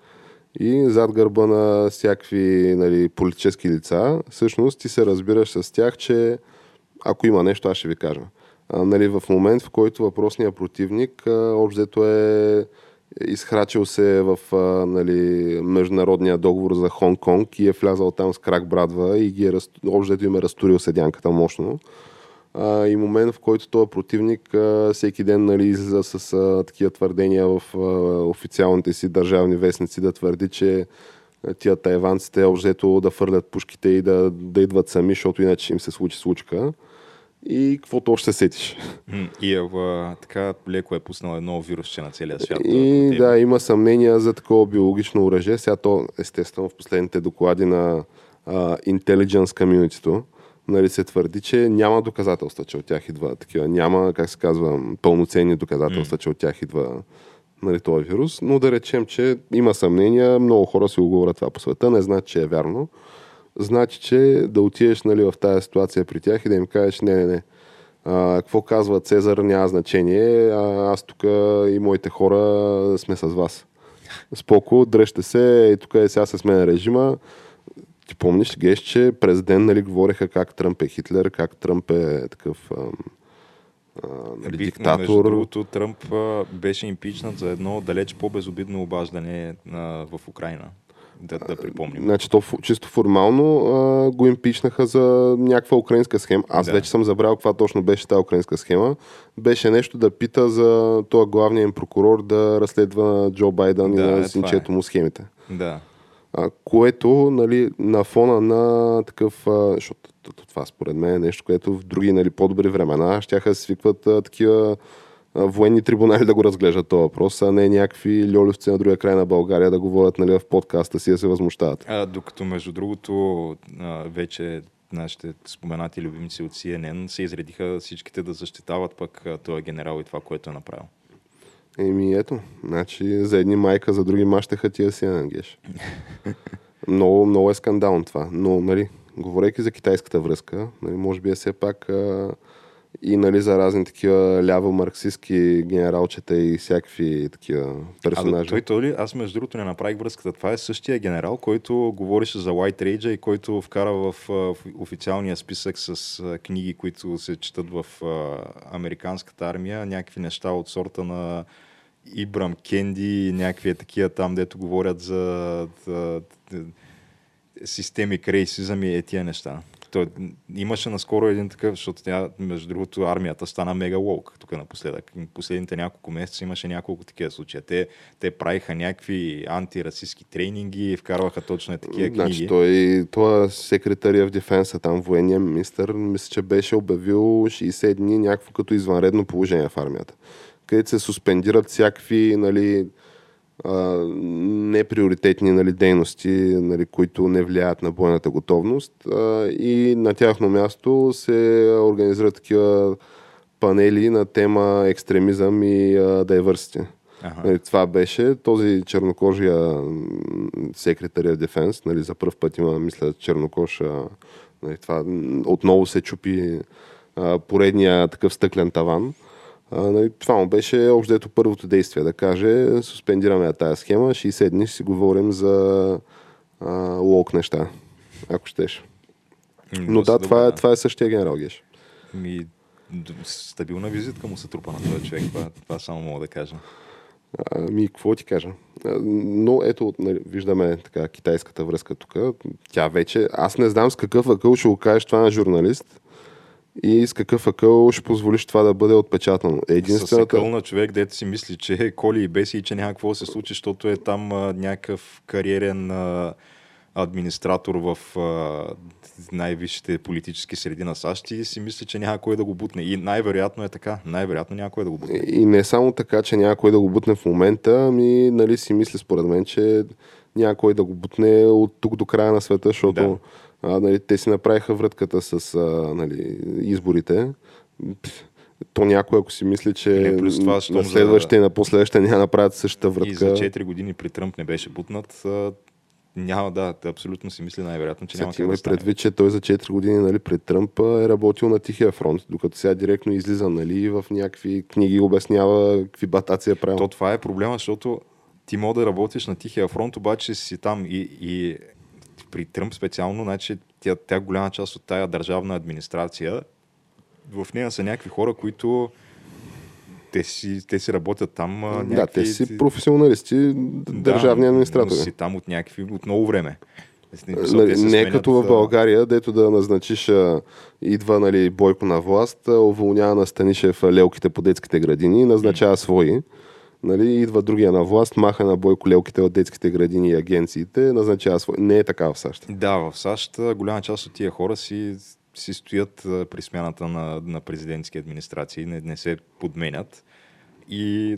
И зад гърба на всякакви нали, политически лица, всъщност ти се разбираш с тях, че ако има нещо, аз ще ви кажа. А, нали, в момент, в който въпросният противник общо е изхрачил се в а, нали, международния договор за Хонг-Конг и е влязал там с крак брадва и ги е, общо им е разтурил седянката мощно. А, и момент, в който този противник а, всеки ден нали, излиза с а, такива твърдения в а, официалните си държавни вестници да твърди, че тия тайванците общо да фърлят пушките и да, да идват сами, защото иначе им се случи случка и каквото още сетиш. И е, така леко е пуснал едно вирусче на целия свят. И да, има съмнения за такова биологично оръжие. Сега то, естествено, в последните доклади на uh, Intelligence Community нали, се твърди, че няма доказателства, че от тях идва такива. Няма, как се казва, пълноценни доказателства, mm. че от тях идва нали, този вирус. Но да речем, че има съмнения, много хора си го говорят това по света, не знаят, че е вярно значи, че да отидеш нали, в тази ситуация при тях и да им кажеш не, не, не. А, какво казва Цезар, няма значение. А, аз тук и моите хора сме с вас. Споко, дръжте се, и тук е сега с мен режима. Ти помниш, геш, че през ден нали, говореха как Тръмп е Хитлер, как Тръмп е такъв ам, нали, диктатор. Между другото, Тръмп беше импичнат за едно далеч по-безобидно обаждане а, в Украина. Да, да припомним. Значи то чисто формално а, го импичнаха за някаква украинска схема. Аз Да. вече съм забрал каква точно беше тази украинска схема. Беше нещо да пита за това главния им прокурор да разследва Джо Байден Да, и е, на това синчето е. му схемите. Да. А, което нали, на фона на такъв, а, защото това според мен е нещо, което в други нали, по-добри времена щяха да свикват а, такива военни трибунали да го разглеждат този въпрос, а не някакви льолевци на другия край на България да говорят нали, в подкаста си да се възмущават. А, докато, между другото, а, вече нашите споменати любимци от CNN се изредиха всичките да защитават пък този генерал и това, което е направил. Еми ето, значи за едни майка, за други мащеха тия си на геш. много, много е скандално това. Но, нали, говорейки за китайската връзка, нали, може би е все пак а, и нали, за разни такива ляво-марксистски генералчета и всякакви такива А, персонажи. той, той ли? Аз между другото не направих връзката. Това е същия генерал, който говореше за White Rage и който вкара в, а, в официалния списък с а, книги, които се четат в а, американската армия, някакви неща от сорта на Ибрам Кенди и някакви такива там, дето говорят за, за, за системик рейсизъм и е тия неща. Той, имаше наскоро един такъв, защото тя, между другото, армията стана мега лоук тук напоследък. Последните няколко месеца имаше няколко такива случая. Те, те правиха някакви антирасистски тренинги и вкарваха точно такива Значи книги. той, това секретария в дефенса, там военния министър, мисля, че беше обявил 60 дни някакво като извънредно положение в армията. Където се суспендират всякакви, нали, а, неприоритетни нали, дейности, нали, които не влияят на бойната готовност. А, и на тяхно място се организират такива панели на тема екстремизъм и diversity. Ага. Нали, това беше този чернокожия секретария дефенс, нали, за първ път има, мисля, чернокож, нали, това отново се чупи а, поредния такъв стъклен таван. А, нали, това му беше общо дето първото действие, да каже, суспендираме тая схема, 60 дни ще си говорим за а, лок неща, ако щеш. Но да, това, е, това е същия генерал Геш. Ми, стабилна визитка му се трупа на този човек, това, това само мога да кажа. Ами, какво ти кажа? Но ето, нали, виждаме така китайската връзка тук. Тя вече, аз не знам с какъв акъл ще го кажеш това на журналист и с какъв акъл ще позволиш това да бъде отпечатано. С Единствената... акъл на човек, дето си мисли, че е коли и беси и че няма какво да се случи, защото е там а, някакъв кариерен а, администратор в а, най-висшите политически среди на САЩ и си мисли, че няма кой да го бутне. И най-вероятно е така. Най-вероятно няма кой да го бутне. И не само така, че някой да го бутне в момента, ами нали си мисли според мен, че някой да го бутне от тук до края на света, защото Да. А, нали, те си направиха вратката с а, нали, изборите. То някой, ако си мисли, че Не, плюс това, на следващия и на последващия няма да направят същата И вратка. за 4 години при Тръмп не беше бутнат. Няма, да, абсолютно си мисли най-вероятно, че няма как да и стане. предвид, че той за 4 години нали, пред Тръмп е работил на Тихия фронт, докато сега директно излиза нали, и в някакви книги обяснява какви батаци е правил. То това е проблема, защото ти мога да работиш на Тихия фронт, обаче си там и, и при Тръмп специално, значи тя, тя голяма част от тая държавна администрация, в нея са някакви хора, които те си, те си работят там. а, Да, някакви, те си професионалисти, държавни но администратори. си там от някакви, от много време. Нали, не е като в България, дето да назначиш, а, идва нали, Бойко на власт, уволнява на Станишев лелките по детските градини и назначава свои. Нали, идва другия на власт, маха на Бойко лелките от детските градини и агенциите, назначава свои. Не е така в САЩ. Да, в САЩ голяма част от тия хора си, си стоят при смяната на, на президентски администрации, не, не се подменят. И,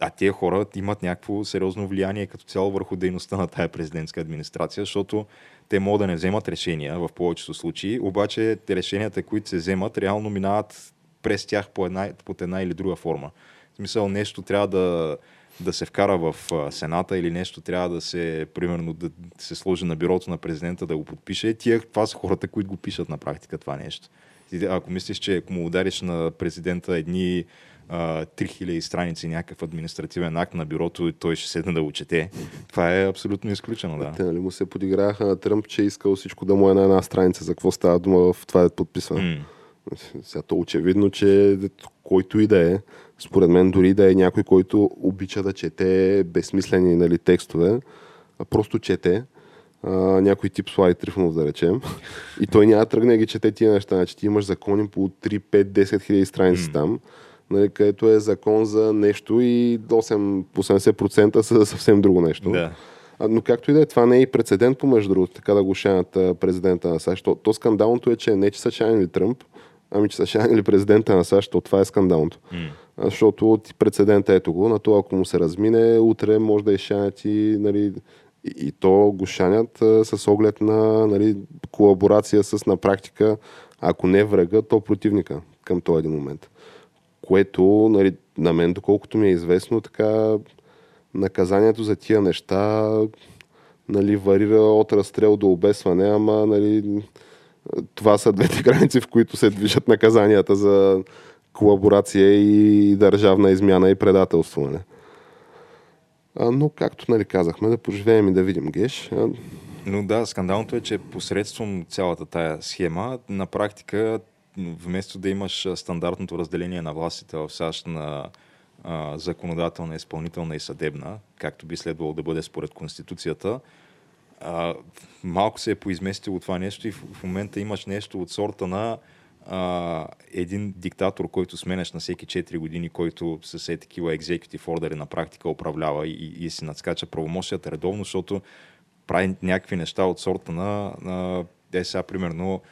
а тия хора имат някакво сериозно влияние като цяло върху дейността на тая президентска администрация, защото те могат да не вземат решения в повечето случаи, обаче те решенията, които се вземат, реално минават през тях по една, под една или друга форма. В смисъл нещо трябва да, да се вкара в Сената или нещо трябва да се, примерно, да се сложи на бюрото на президента да го подпише. Тия, това са хората, които го пишат на практика това нещо. Ако мислиш, че ако му удариш на президента едни а, 3000 страници някакъв административен акт на бюрото и той ще седне да го чете, това е абсолютно изключено, да. Те нали, му се подиграха на Тръмп, че е искал всичко да му е на една страница, за какво става дума в това е подписване. М. Сега то очевидно, че който и да е, според мен дори да е някой, който обича да чете безсмислени нали, текстове, а просто чете, а, някой тип Слави Трифонов, да речем, и той няма да тръгне да ги чете тия неща. Значи ти имаш закони по 3, 5, 10 хиляди страници mm. там, нали, където е закон за нещо и 8, 80% са за съвсем друго нещо. Да. Но както и да е, това не е и прецедент, помежду другото, така да го шанят президента на САЩ. То, то скандалното е, че не че са шанили Тръмп, ами че са шанили президента на САЩ, то това е скандалното. Mm. Защото прецедента ето го, на това ако му се размине, утре може да изшанят и, нали, и, и то го шанят а, с оглед на нали, колаборация с на практика, ако не врага, то противника към този един момент. Което нали, на мен, доколкото ми е известно, така наказанието за тия неща нали, варира от разстрел до обесване, ама нали, това са двете граници, в които се движат наказанията за колаборация и държавна измяна и предателство. Нали. А, но както нали, казахме, да поживеем и да видим Геш. А... Но да, скандалното е, че посредством цялата тая схема, на практика, вместо да имаш стандартното разделение на властите в САЩ на а, законодателна, изпълнителна и съдебна, както би следвало да бъде според Конституцията, а, малко се е поизместило това нещо и в, в момента имаш нещо от сорта на а, един диктатор, който сменяш на всеки 4 години, който с е такива executive ордери на практика управлява и, и си надскача правомощията редовно, защото прави някакви неща от сорта на, на е сега примерно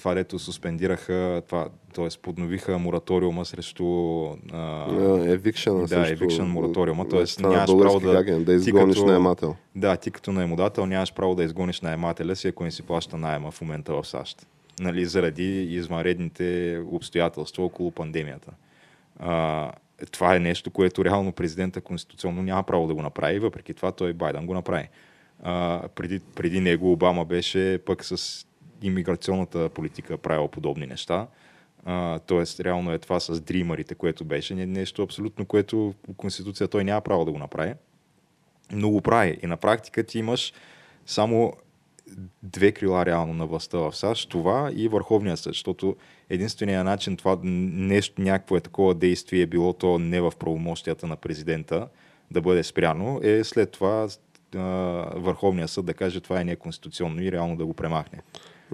това, дето суспендираха, това, т.е. подновиха мораториума срещу... Евикшън. Да, евикшън мораториума, т.е. нямаш право да... Гаген, да изгониш като, наемател. Да, ти като наемодател нямаш право да изгониш наемателя си, ако не си плаща найема в момента в САЩ. Нали, заради извънредните обстоятелства около пандемията. А, това е нещо, което реално президента конституционно няма право да го направи, въпреки това той Байден го направи. А, преди, преди него Обама беше пък с иммиграционната политика правила подобни неща. А, тоест, реално е това с дримарите, което беше нещо абсолютно, което Конституция той няма право да го направи. Но го прави. И на практика ти имаш само две крила реално на властта в САЩ, това и Върховния съд, защото единственият начин това нещо, някакво е такова действие, било то не в правомощията на президента да бъде спряно, е след това Върховния съд да каже това е неконституционно и реално да го премахне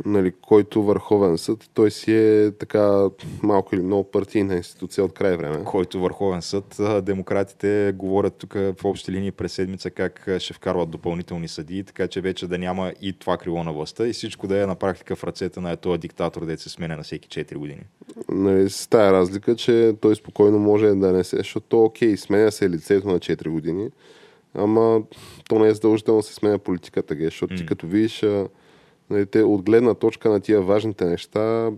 нали, който върховен съд, той си е така малко или много партийна институция от край време. Който върховен съд, демократите говорят тук в общи линии през седмица как ще вкарват допълнителни съдии, така че вече да няма и това крило на властта и всичко да е на практика в ръцете на този диктатор, да се сменя на всеки 4 години. Нали, с тая разлика, че той спокойно може да не се, защото окей, сменя се лицето на 4 години, ама то не е задължително да се сменя политиката, защото mm. ти като видиш Нали, те, от гледна точка на тия важните неща,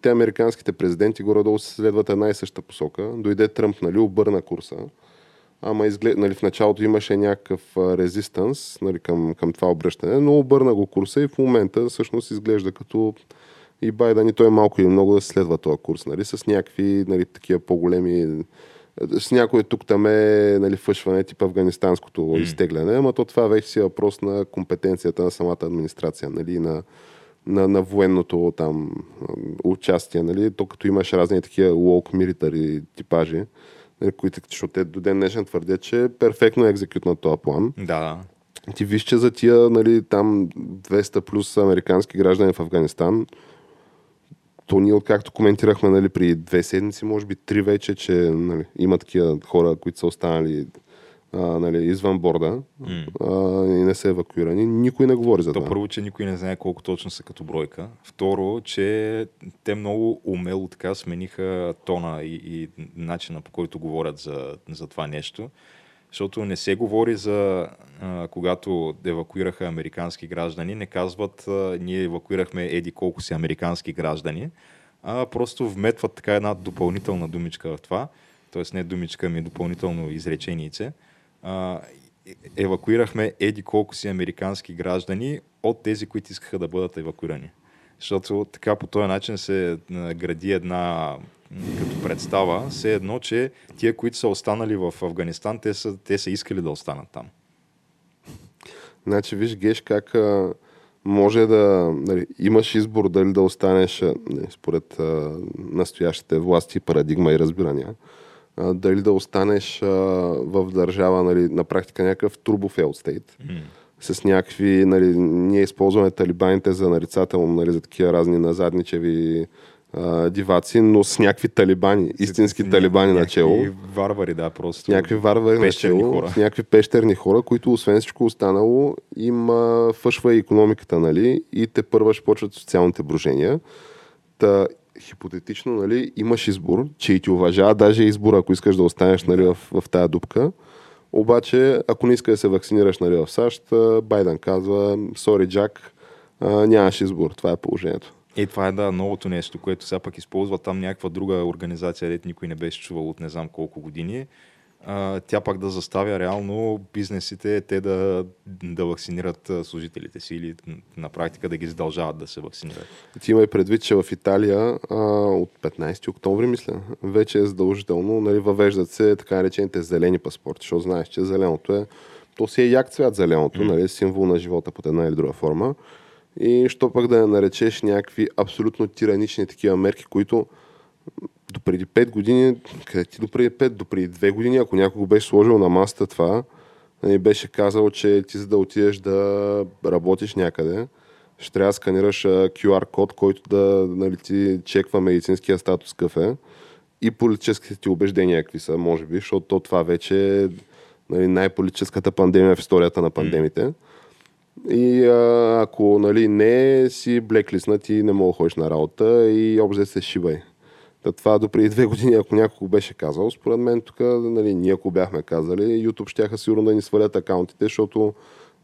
те американските президенти горе-долу се следват една и съща посока. Дойде Тръмп, нали, обърна курса. Ама изглед, нали, в началото имаше някакъв резистанс нали, към, към това обръщане, но обърна го курса и в момента всъщност изглежда като и Байден и той малко или много да следва този курс, нали, с някакви нали, такива по-големи с някой тук там е нали, фъшване, тип афганистанското mm. изтегляне, ама то това вече си е въпрос на компетенцията на самата администрация, нали, на, на, на военното там участие, нали, то като имаш разни такива woke military типажи, нали, които, защото те до ден днешен твърдят, че е перфектно е на този план. Да, да. Ти виж, че за тия нали, там 200 плюс американски граждани в Афганистан, то ние, откакто коментирахме нали, при две седмици, може би три вече, че нали, има такива хора, които са останали а, нали, извън борда mm. а, и не са евакуирани. Никой не говори за То това. Първо, че никой не знае колко точно са като бройка. Второ, че те много умело така смениха тона и, и начина по който говорят за, за това нещо. Защото не се говори за когато евакуираха американски граждани, не казват ние евакуирахме еди колко си американски граждани, а просто вметват така една допълнителна думичка в това, т.е. не думичка, ми допълнително изреченице. Евакуирахме еди колко си американски граждани от тези, които искаха да бъдат евакуирани. Защото така по този начин се гради една като представа, все едно, че тия, които са останали в Афганистан, те са, те са искали да останат там. Значи, виж, Геш, как а, може да нали, имаш избор дали да останеш нали, според а, настоящите власти, парадигма и разбирания, а, дали да останеш а, в държава нали, на практика някакъв турбо failed стейт. Mm с някакви, нали, ние използваме талибаните за нарицателно, нали, за такива разни назадничеви а, диваци, но с някакви талибани, истински талибани начало. Някакви варвари, да, просто. Някакви варвари начало, хора. някакви пещерни хора, които освен всичко останало им а, фъшва и економиката, нали, и те първа ще почват социалните брожения. Та, хипотетично, нали, имаш избор, че и ти уважава даже избора, ако искаш да останеш нали, в, в тая дупка. Обаче, ако не искаш да се вакцинираш нали, в САЩ, Байден казва, сори, Джак, нямаш избор. Това е положението. Е, това е да, новото нещо, което сега пък използва там някаква друга организация, дето никой не беше чувал от не знам колко години. А, тя пак да заставя реално бизнесите те да, да вакцинират служителите си или на практика да ги задължават да се вакцинират. Ти има и предвид, че в Италия а, от 15 октомври, мисля, вече е задължително, нали, въвеждат се така наречените зелени паспорти, защото знаеш, че зеленото е, то си е як цвят зеленото, mm. нали, символ на живота под една или друга форма. И що пък да наречеш някакви абсолютно тиранични такива мерки, които до преди 5 години, къде ти до преди 5, до преди 2 години, ако някой го беше сложил на масата това, нали, беше казал, че ти за да отидеш да работиш някъде, ще трябва да сканираш QR код, който да нали, ти чеква медицинския статус кафе и политическите ти убеждения какви са, може би, защото това вече е нали, най-политическата пандемия в историята на пандемите. Mm. И а, ако нали, не си блеклиснат и не мога да ходиш на работа и обзе се шибай. Та това до преди две години, ако някой беше казал, според мен тук, нали, ние ако бяхме казали, YouTube щяха сигурно да ни свалят акаунтите, защото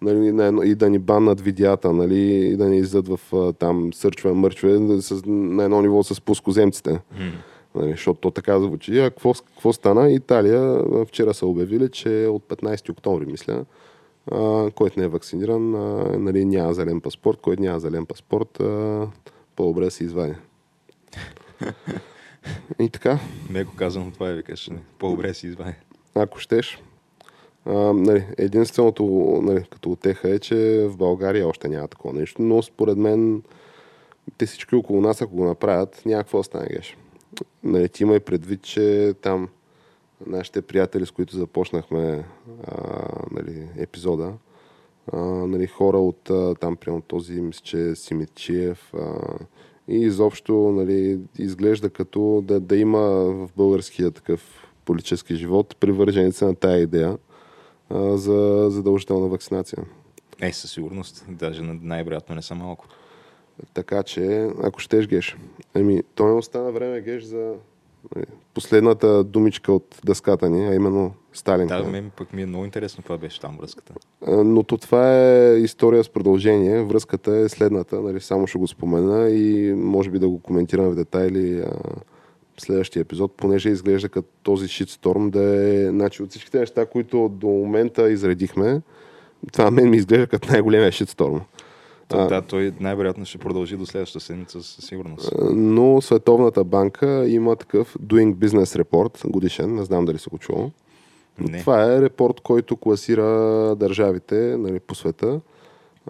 нали, и да ни баннат видеята, нали, и да ни издадат в там сърчве, мърчве с, на едно ниво с пускоземците. Mm. Нали, защото то така звучи. А какво, какво стана? Италия вчера са обявили, че от 15 октомври, мисля, а, който не е вакциниран, а, нали, няма зелен паспорт, който няма зелен паспорт, а, по-добре да се извади. И така. Меко казвам, това е, викаш, не. по-добре си извади. Ако щеш. А, нали, единственото, нали, като отеха е, че в България още няма такова нещо, но според мен те всички около нас, ако го направят, няма какво да стане геш. Нали, ти има и предвид, че там нашите приятели, с които започнахме а, нали, епизода, а, нали, хора от а, там, примерно този, мисля, че Симитчиев а, и изобщо нали, изглежда като да, да има в българския такъв политически живот привърженици на тая идея а, за задължителна вакцинация. Е, със сигурност. Даже най-вероятно не са малко. Така че, ако щеш геш. Еми, то не остана време геш за последната думичка от дъската ни, а именно Сталин. Да, мен пък ми е много интересно това беше там връзката. Но то това е история с продължение. Връзката е следната, нали, само ще го спомена и може би да го коментираме в детайли а, в следващия епизод, понеже изглежда като този шитсторм да е... Значи от всичките неща, които до момента изредихме, това мен ми изглежда като най-големия шитсторм. Да, той най-вероятно ще продължи до следващата седмица със сигурност. Но Световната банка има такъв Doing Business Report годишен, не знам дали се го чувал. Не. Това е репорт, който класира държавите нали, по света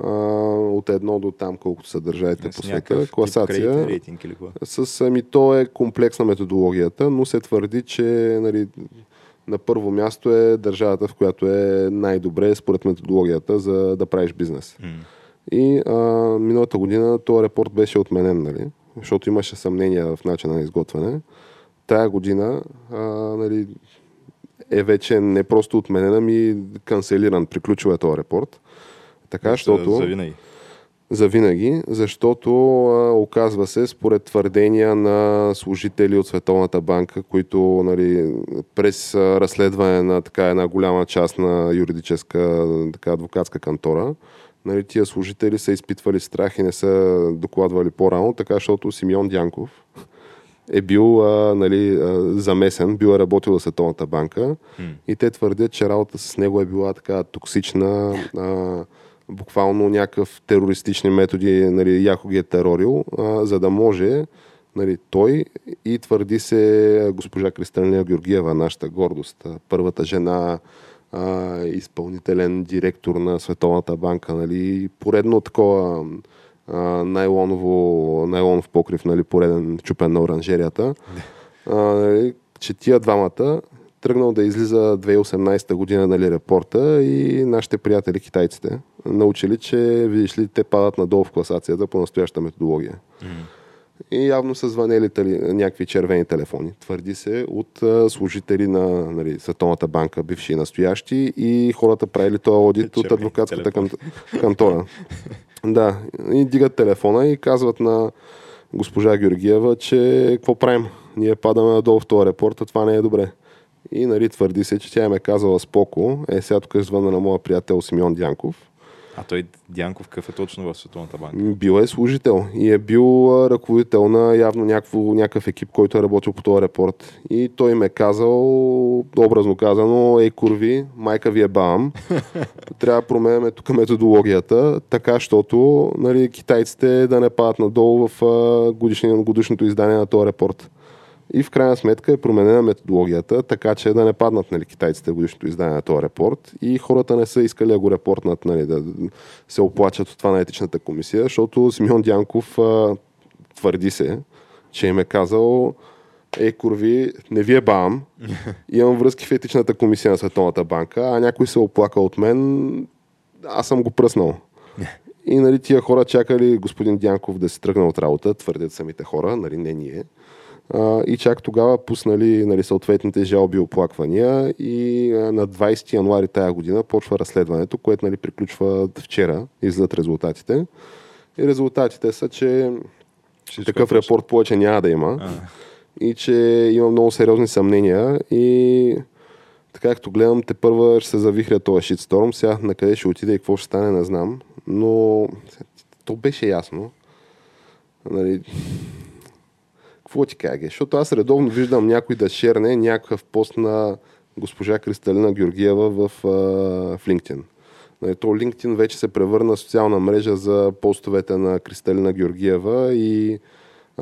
а, от едно до там, колкото са държавите по света. Класация. Рейтинг или с, ами, то е комплексна методологията, но се твърди, че нали, на първо място е държавата, в която е най-добре според методологията за да правиш бизнес. Mm. И а, миналата година този репорт беше отменен, нали? защото имаше съмнения в начина на изготвяне. Тая година а, нали, е вече не просто отменен, ами канцелиран, приключил е този репорт. Така, защото... За винаги. За винаги, защото а, оказва се, според твърдения на служители от Световната банка, които нали, през разследване на така една голяма част на юридическа така, адвокатска кантора, нали, тия служители са изпитвали страх и не са докладвали по-рано, така защото Симеон Дянков е бил а, нали, а, замесен, бил е работил за Световната банка mm. и те твърдят, че работа с него е била така токсична, а, буквално някакъв терористични методи, нали, яко ги е терорил, а, за да може нали, той и твърди се госпожа Кристалина Георгиева, нашата гордост, първата жена а, изпълнителен директор на Световната банка, нали, поредно такова а, найлоново, найлонов покрив, нали, пореден чупен на оранжерията, а, че тия двамата тръгнал да излиза 2018 година нали, репорта и нашите приятели китайците научили, че видиш ли, те падат надолу в класацията по настояща методология. Mm. И явно са звънели тали, някакви червени телефони. Твърди се от а, служители на нали, Световната банка, бивши и настоящи, и хората правили този аудит от адвокатската кан, кантора. да, и дигат телефона и казват на госпожа Георгиева, че какво правим? Ние падаме надолу в този репорт, а това не е добре. И нали, твърди се, че тя им е казала споко. Е, сега тук е звъна на моя приятел Симеон Дянков. А той Дянков какъв е точно в Световната банка? Бил е служител и е бил ръководител на явно някакво, някакъв екип, който е работил по този репорт. И той им е казал, образно казано, ей курви, майка ви е бам. Трябва да променяме тук методологията, така, защото нали, китайците да не падат надолу в годишното издание на този репорт. И в крайна сметка е променена методологията, така че да не паднат нали, китайците годишното издание на този репорт и хората не са искали да го репортнат, нали, да се оплачат от това на етичната комисия, защото Симеон Дянков а, твърди се, че им е казал Ей, курви, не ви е бам, имам връзки в етичната комисия на Световната банка, а някой се оплака от мен, аз съм го пръснал. И нали, тия хора чакали господин Дянков да се тръгне от работа, твърдят самите хора, нали, не ние. А, и чак тогава пуснали нали, съответните жалби и оплаквания и а, на 20 януари тая година почва разследването, което нали, приключва вчера, излизат резултатите. И резултатите са, че Всичко такъв е репорт повече няма да има а. и че има много сериозни съмнения и така както гледам, те първа ще се завихря този шитсторм. Сега на къде ще отиде и какво ще стане, не знам. Но то беше ясно. Нали, какво ти кажа? Защото аз редовно виждам някой да шерне някакъв пост на госпожа Кристалина Георгиева в, а, в LinkedIn. Нали, то LinkedIn вече се превърна социална мрежа за постовете на Кристалина Георгиева и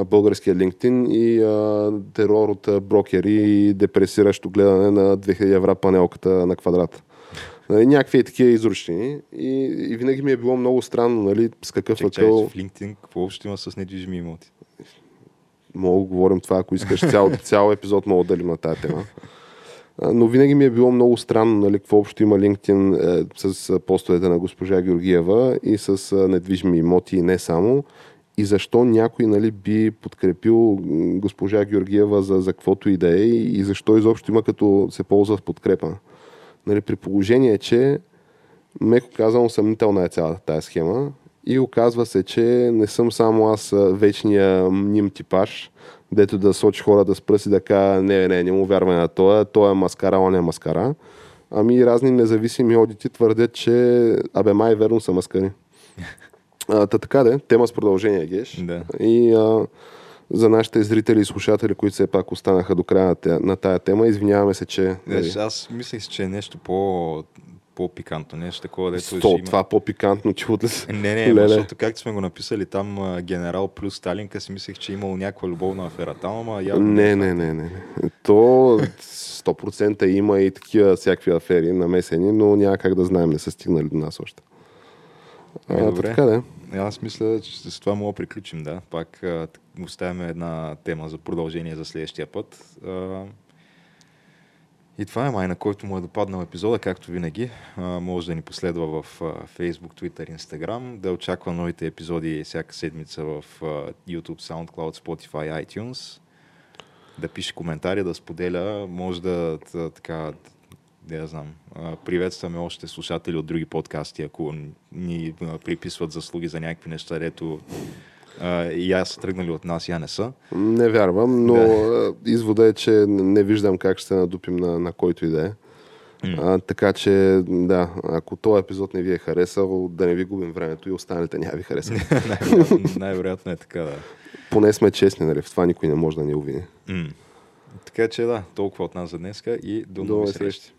българския LinkedIn и а, терор от брокери и депресиращо гледане на 2000 евро панелката на квадрат. Нали, някакви такива изручни. И, и винаги ми е било много странно, нали, с какъв Чек, акъл... в LinkedIn какво общо има с недвижими имоти? Мога да говорим това, ако искаш цял, цял епизод, мога да на тази тема. Но винаги ми е било много странно, нали, какво общо има LinkedIn е, с постовете на госпожа Георгиева и с е, недвижими имоти и не само. И защо някой нали, би подкрепил госпожа Георгиева за, за каквото и да е и защо изобщо има като се ползва в подкрепа. Нали, при положение, че меко казано съмнителна е цялата тази схема и оказва се, че не съм само аз вечния мним типаж, дето да сочи хората с пръси да кажа, не, не, не му вярваме на това, той е маскара, он е маскара. Ами разни независими одити твърдят, че абе май верно са маскари. А, та така де, тема с продължение, Геш. Да. И а, за нашите зрители и слушатели, които все пак останаха до края на, тая тема, извиняваме се, че... Нали... Аз мислех, че е нещо по по-пикантно, нещо такова, дето Сто, има... това по-пикантно, че от Не, не, Леле. защото както сме го написали там, генерал плюс Сталинка, си мислех, че е имало някаква любовна афера там, ама явно... Не, не, не, не. То 100% има и такива всякакви афери намесени, но няма как да знаем, не са стигнали до нас още. А, добре. Така, да. Аз мисля, че с това мога да приключим, да. Пак оставяме една тема за продължение за следващия път. И това е май, на който му е допаднал епизода, както винаги. Може да ни последва в Facebook, Twitter, Instagram, да очаква новите епизоди всяка седмица в YouTube, SoundCloud, Spotify, iTunes, да пише коментари, да споделя, може да така, да я знам, приветстваме още слушатели от други подкасти, ако ни приписват заслуги за някакви неща, дето и аз са тръгнали от нас, я не са. Не вярвам, но да. извода е, че не виждам как ще се надупим на, на който и да е. Mm. А, така че, да, ако този епизод не ви е харесал, да не ви губим времето и останалите няма ви харесат. Най-вероятно е така, да. Поне сме честни, нали? В това никой не може да ни увини. Mm. Така че да, толкова от нас за днеска и до, до нови срещи.